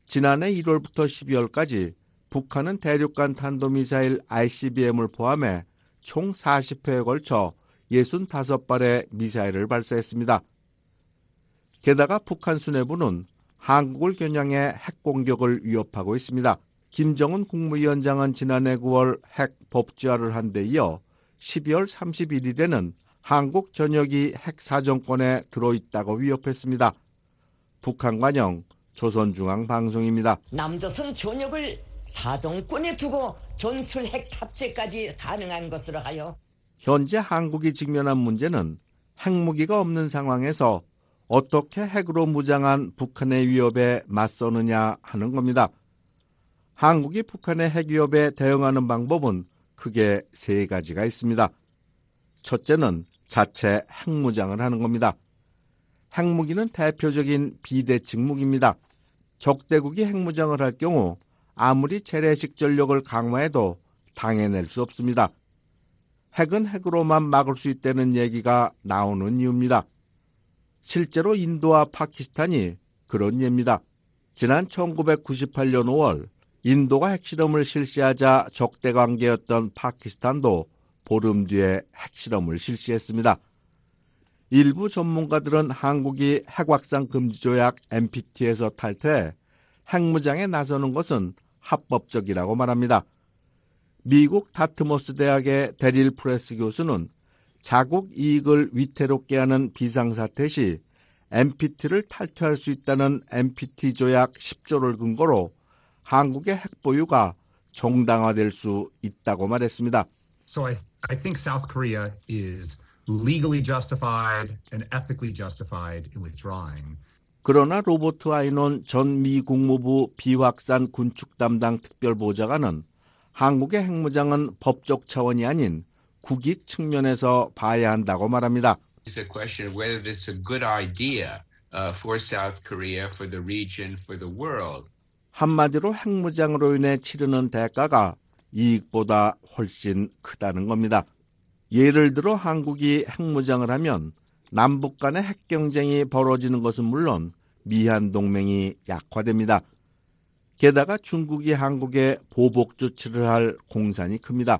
지난해 1월부터 12월까지 북한은 대륙간 탄도미사일 ICBM을 포함해 총 40회에 걸쳐 65발의 미사일을 발사했습니다. 게다가 북한 수뇌부는 한국을 겨냥해 핵 공격을 위협하고 있습니다. 김정은 국무위원장은 지난해 9월 핵 법제화를 한 데 이어 12월 31일에는 한국 전역이 핵 사정권에 들어있다고 위협했습니다. 북한 관영 조선중앙방송입니다. 남조선 전역을 사정권에 두고 전술 핵 탑재까지 가능한 것으로 하여 현재 한국이 직면한 문제는 핵무기가 없는 상황에서 어떻게 핵으로 무장한 북한의 위협에 맞서느냐 하는 겁니다. 한국이 북한의 핵 위협에 대응하는 방법은 크게 세 가지가 있습니다. 첫째는 자체 핵무장을 하는 겁니다. 핵무기는 대표적인 비대칭 무기입니다. 적대국이 핵무장을 할 경우 아무리 재래식 전력을 강화해도 당해낼 수 없습니다. 핵은 핵으로만 막을 수 있다는 얘기가 나오는 이유입니다. 실제로 인도와 파키스탄이 그런 예입니다. 지난 1998년 5월 인도가 핵실험을 실시하자 적대 관계였던 파키스탄도 보름 뒤에 핵실험을 실시했습니다. 일부 전문가들은 한국이 핵확산 금지 조약 NPT에서 탈퇴해 핵무장에 나서는 것은 합법적이라고 말합니다. 미국 다트모스 대학의 데릴 프레스 교수는 자국 이익을 위태롭게 하는 비상사태 시 NPT를 탈퇴할 수 있다는 NPT 조약 10조를 근거로 한국의 핵 보유가 정당화될 수 있다고 말했습니다. So I, I think South Korea is legally justified and ethically justified in withdrawing. 그러나 로버트 아이논 전 미 국무부 비확산 군축 담당 특별보좌관은 한국의 핵무장은 법적 차원이 아닌 국익 측면에서 봐야 한다고 말합니다. Uh. 한마디로 핵무장으로 인해 치르는 대가가 이익보다 훨씬 크다는 겁니다. 예를 들어 한국이 핵무장을 하면 남북 간의 핵 경쟁이 벌어지는 것은 물론 미한 동맹이 약화됩니다. 게다가 중국이 한국에 보복 조치를 할 공산이 큽니다.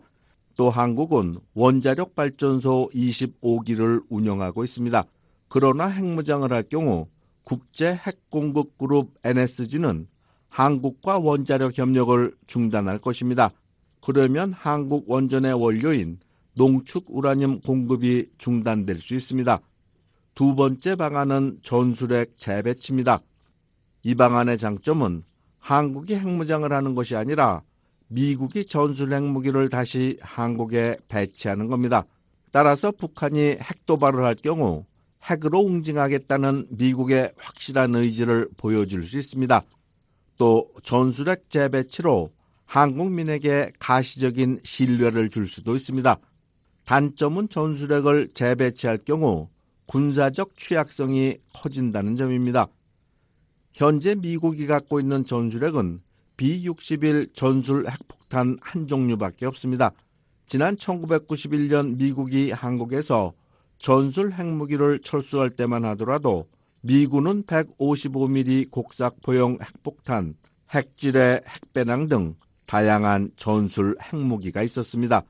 또 한국은 원자력 발전소 25기를 운영하고 있습니다. 그러나 핵무장을 할 경우 국제 핵공급 그룹 NSG는 한국과 원자력 협력을 중단할 것입니다. 그러면 한국 원전의 원료인 농축 우라늄 공급이 중단될 수 있습니다. 두 번째 방안은 전술핵 재배치입니다. 이 방안의 장점은 한국이 핵무장을 하는 것이 아니라 미국이 전술 핵무기를 다시 한국에 배치하는 겁니다. 따라서 북한이 핵도발을 할 경우 핵으로 응징하겠다는 미국의 확실한 의지를 보여줄 수 있습니다. 또 전술핵 재배치로 한국민에게 가시적인 신뢰를 줄 수도 있습니다. 단점은 전술핵을 재배치할 경우 군사적 취약성이 커진다는 점입니다. 현재 미국이 갖고 있는 전술핵은 B-61 전술 핵폭탄 한 종류밖에 없습니다. 지난 1991년 미국이 한국에서 전술 핵무기를 철수할 때만 하더라도 미군은 155mm 곡삭포용 핵폭탄, 핵질의 핵배낭 등 다양한 전술 핵무기가 있었습니다.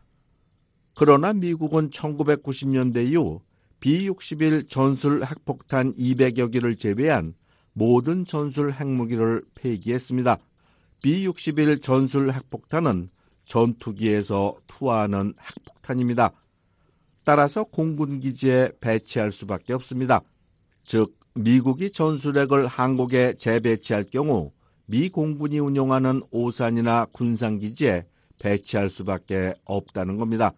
그러나 미국은 1990년대 이후 B-61 전술 핵폭탄 200여 기를 제외한 모든 전술 핵무기를 폐기했습니다. B-61 전술 핵폭탄은 전투기에서 투하하는 핵폭탄입니다. 따라서 공군기지에 배치할 수밖에 없습니다. 즉, 미국이 전술핵을 한국에 재배치할 경우 미 공군이 운영하는 오산이나 군산기지에 배치할 수밖에 없다는 겁니다.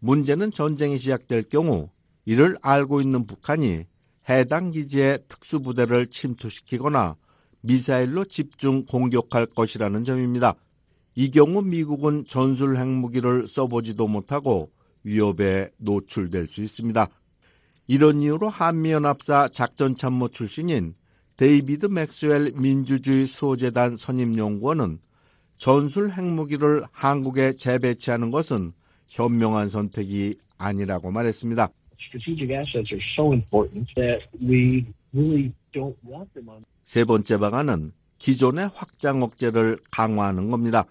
문제는 전쟁이 시작될 경우 이를 알고 있는 북한이 해당 기지에 특수부대를 침투시키거나 미사일로 집중 공격할 것이라는 점입니다. 이 경우 미국은 전술 핵무기를 써보지도 못하고 위협에 노출될 수 있습니다. 이런 이유로 한미연합사 작전참모 출신인 데이비드 맥스웰 민주주의 수호재단 선임연구원은 전술 핵무기를 한국에 재배치하는 것은 현명한 선택이 아니라고 말했습니다. 세 번째 방안은 기존의 확장 억제를 강화하는 겁니다.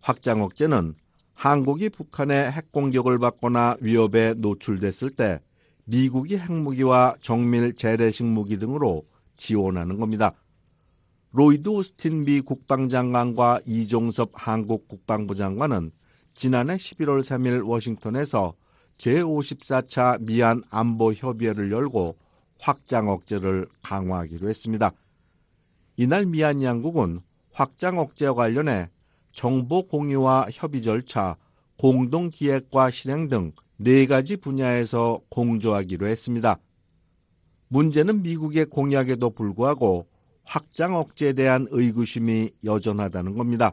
확장 억제는 한국이 북한의 핵 공격을 받거나 위협에 노출됐을 때 미국이 핵무기와 정밀 재래식 무기 등으로 지원하는 겁니다. 로이드 오스틴 미 국방장관과 이종섭 한국 국방부 장관은 지난해 11월 3일 워싱턴에서 제54차 미안 안보 협의회를 열고 확장 억제를 강화하기로 했습니다. 이날 미얀 양국은 확장 억제와 관련해 정보 공유와 협의 절차, 공동 기획과 실행 등 네 가지 분야에서 공조하기로 했습니다. 문제는 미국의 공약에도 불구하고 확장 억제에 대한 의구심이 여전하다는 겁니다.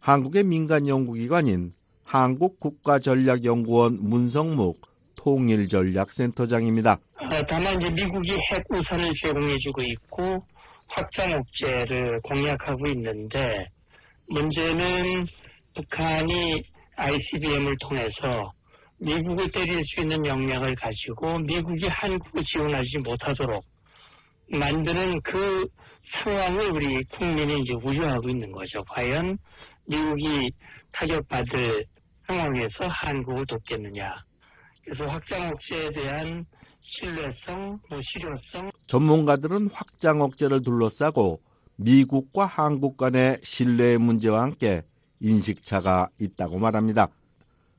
한국의 민간 연구기관인 한국국가전략연구원 문성묵 통일전략센터장입니다. 다만 이제 미국이 핵 우산을 제공해주고 있고 확장 억제를 공약하고 있는데 문제는 북한이 ICBM을 통해서 미국을 때릴 수 있는 역량을 가지고 미국이 한국을 지원하지 못하도록 만드는 그 상황을 우리 국민이 이제 우려하고 있는 거죠. 과연 미국이 타격받을 상황에서 한국을 돕겠느냐. 그래서 확장 억제에 대한 신뢰성, 뭐 실효성. 전문가들은 확장 억제를 둘러싸고 미국과 한국 간의 신뢰의 문제와 함께 인식차가 있다고 말합니다.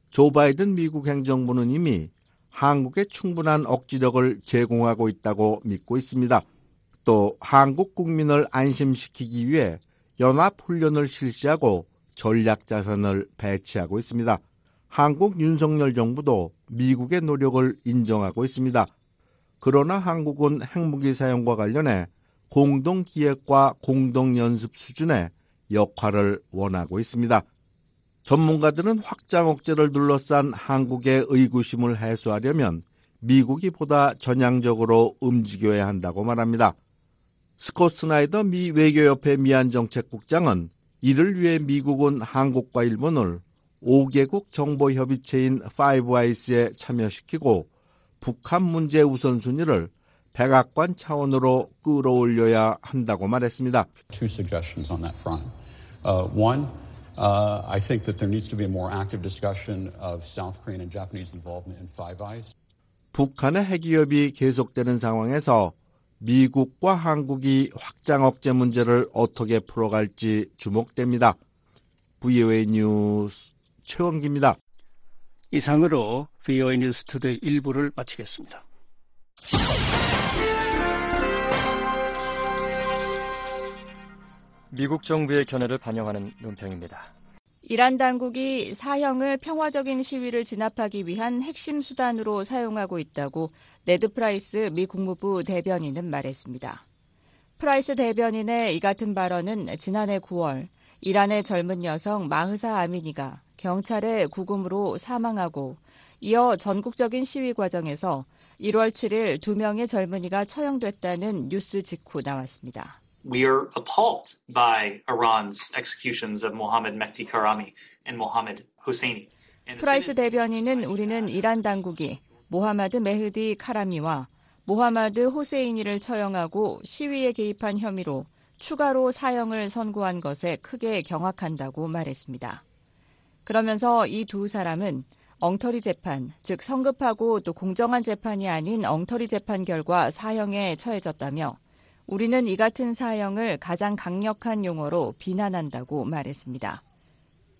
조 바이든 미국 행정부는 이미 한국에 충분한 억지력을 제공하고 있다고 믿고 있습니다. 또 한국 국민을 안심시키기 위해 연합 훈련을 실시하고 전략 자산을 배치하고 있습니다. 한국 윤석열 정부도 미국의 노력을 인정하고 있습니다. 그러나 한국은 핵무기 사용과 관련해 공동 기획과 공동 연습 수준의 역할을 원하고 있습니다. 전문가들은 확장 억제를 둘러싼 한국의 의구심을 해소하려면 미국이 보다 전향적으로 움직여야 한다고 말합니다. 스콧 스나이더 미 외교협회 미안정책국장은 이를 위해 미국은 한국과 일본을 5개국 정보협의체인 5아이스에 참여시키고 북한 문제 우선순위를 백악관 차원으로 끌어올려야 한다고 말했습니다. Uh, uh. 북한의 핵 위협이 계속되는 상황에서 미국과 한국이 확장 억제 문제를 어떻게 풀어갈지 주목됩니다. VOA 뉴스 최원기입니다. 이상으로 VOA 뉴스 투데이 1부를 마치겠습니다. 미국 정부의 견해를 반영하는 논평입니다. 이란 당국이 사형을 평화적인 시위를 진압하기 위한 핵심 수단으로 사용하고 있다고 네드 프라이스 미 국무부 대변인은 말했습니다. 프라이스 대변인의 이 같은 발언은 지난해 9월 이란의 젊은 여성 마흐사 아미니가 경찰의 구금으로 사망하고 이어 전국적인 시위 과정에서 1월 7일 두 명의 젊은이가 처형됐다는 뉴스 직후 나왔습니다. We are appalled by Iran's executions of Mohammad Mehdi Karami and Mohammad Hosseini. 프라이스 대변인은 우리는 이란 당국이 모하마드 메흐디 카라미와 모하마드 호세이니를 처형하고 시위에 개입한 혐의로 추가로 사형을 선고한 것에 크게 경악한다고 말했습니다. 그러면서 이 두 사람은 엉터리 재판, 즉 성급하고 또 공정한 재판이 아닌 엉터리 재판 결과 사형에 처해졌다며 우리는 이 같은 사형을 가장 강력한 용어로 비난한다고 말했습니다.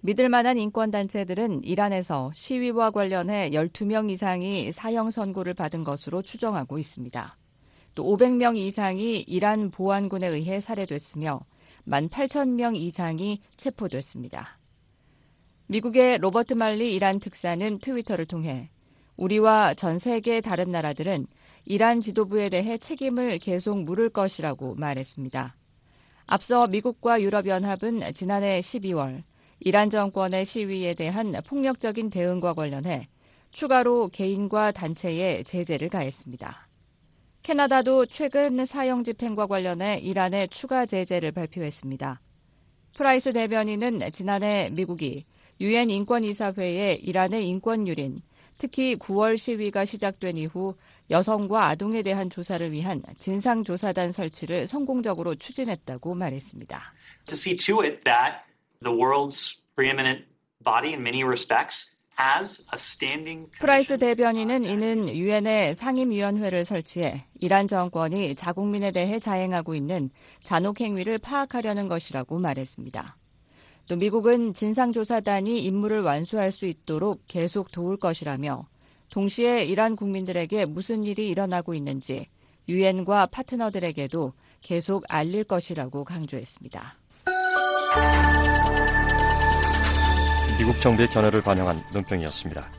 믿을 만한 인권단체들은 이란에서 시위와 관련해 12명 이상이 사형 선고를 받은 것으로 추정하고 있습니다. 또 500명 이상이 이란 보안군에 의해 살해됐으며 1만 8천 명 이상이 체포됐습니다. 미국의 로버트 말리 이란 특사는 트위터를 통해 우리와 전 세계 다른 나라들은 이란 지도부에 대해 책임을 계속 물을 것이라고 말했습니다. 앞서 미국과 유럽연합은 지난해 12월 이란 정권의 시위에 대한 폭력적인 대응과 관련해 추가로 개인과 단체에 제재를 가했습니다. 캐나다도 최근 사형 집행과 관련해 이란에 추가 제재를 발표했습니다. 프라이스 대변인은 지난해 미국이 유엔 인권이사회에 이란의 인권유린, 특히 9월 시위가 시작된 이후 여성과 아동에 대한 조사를 위한 진상조사단 설치를 성공적으로 추진했다고 말했습니다. To see to it that the world's preeminent body in many respects as a standing 프라이스 대변인은 이는 유엔의 상임위원회를 설치해 이란 정권이 자국민에 대해 자행하고 있는 잔혹 행위를 파악하려는 것이라고 말했습니다. 또 미국은 진상조사단이 임무를 완수할 수 있도록 계속 도울 것이라며 동시에 이란 국민들에게 무슨 일이 일어나고 있는지 유엔과 파트너들에게도 계속 알릴 것이라고 강조했습니다. 미국 정부의 견해를 반영한 논평이었습니다.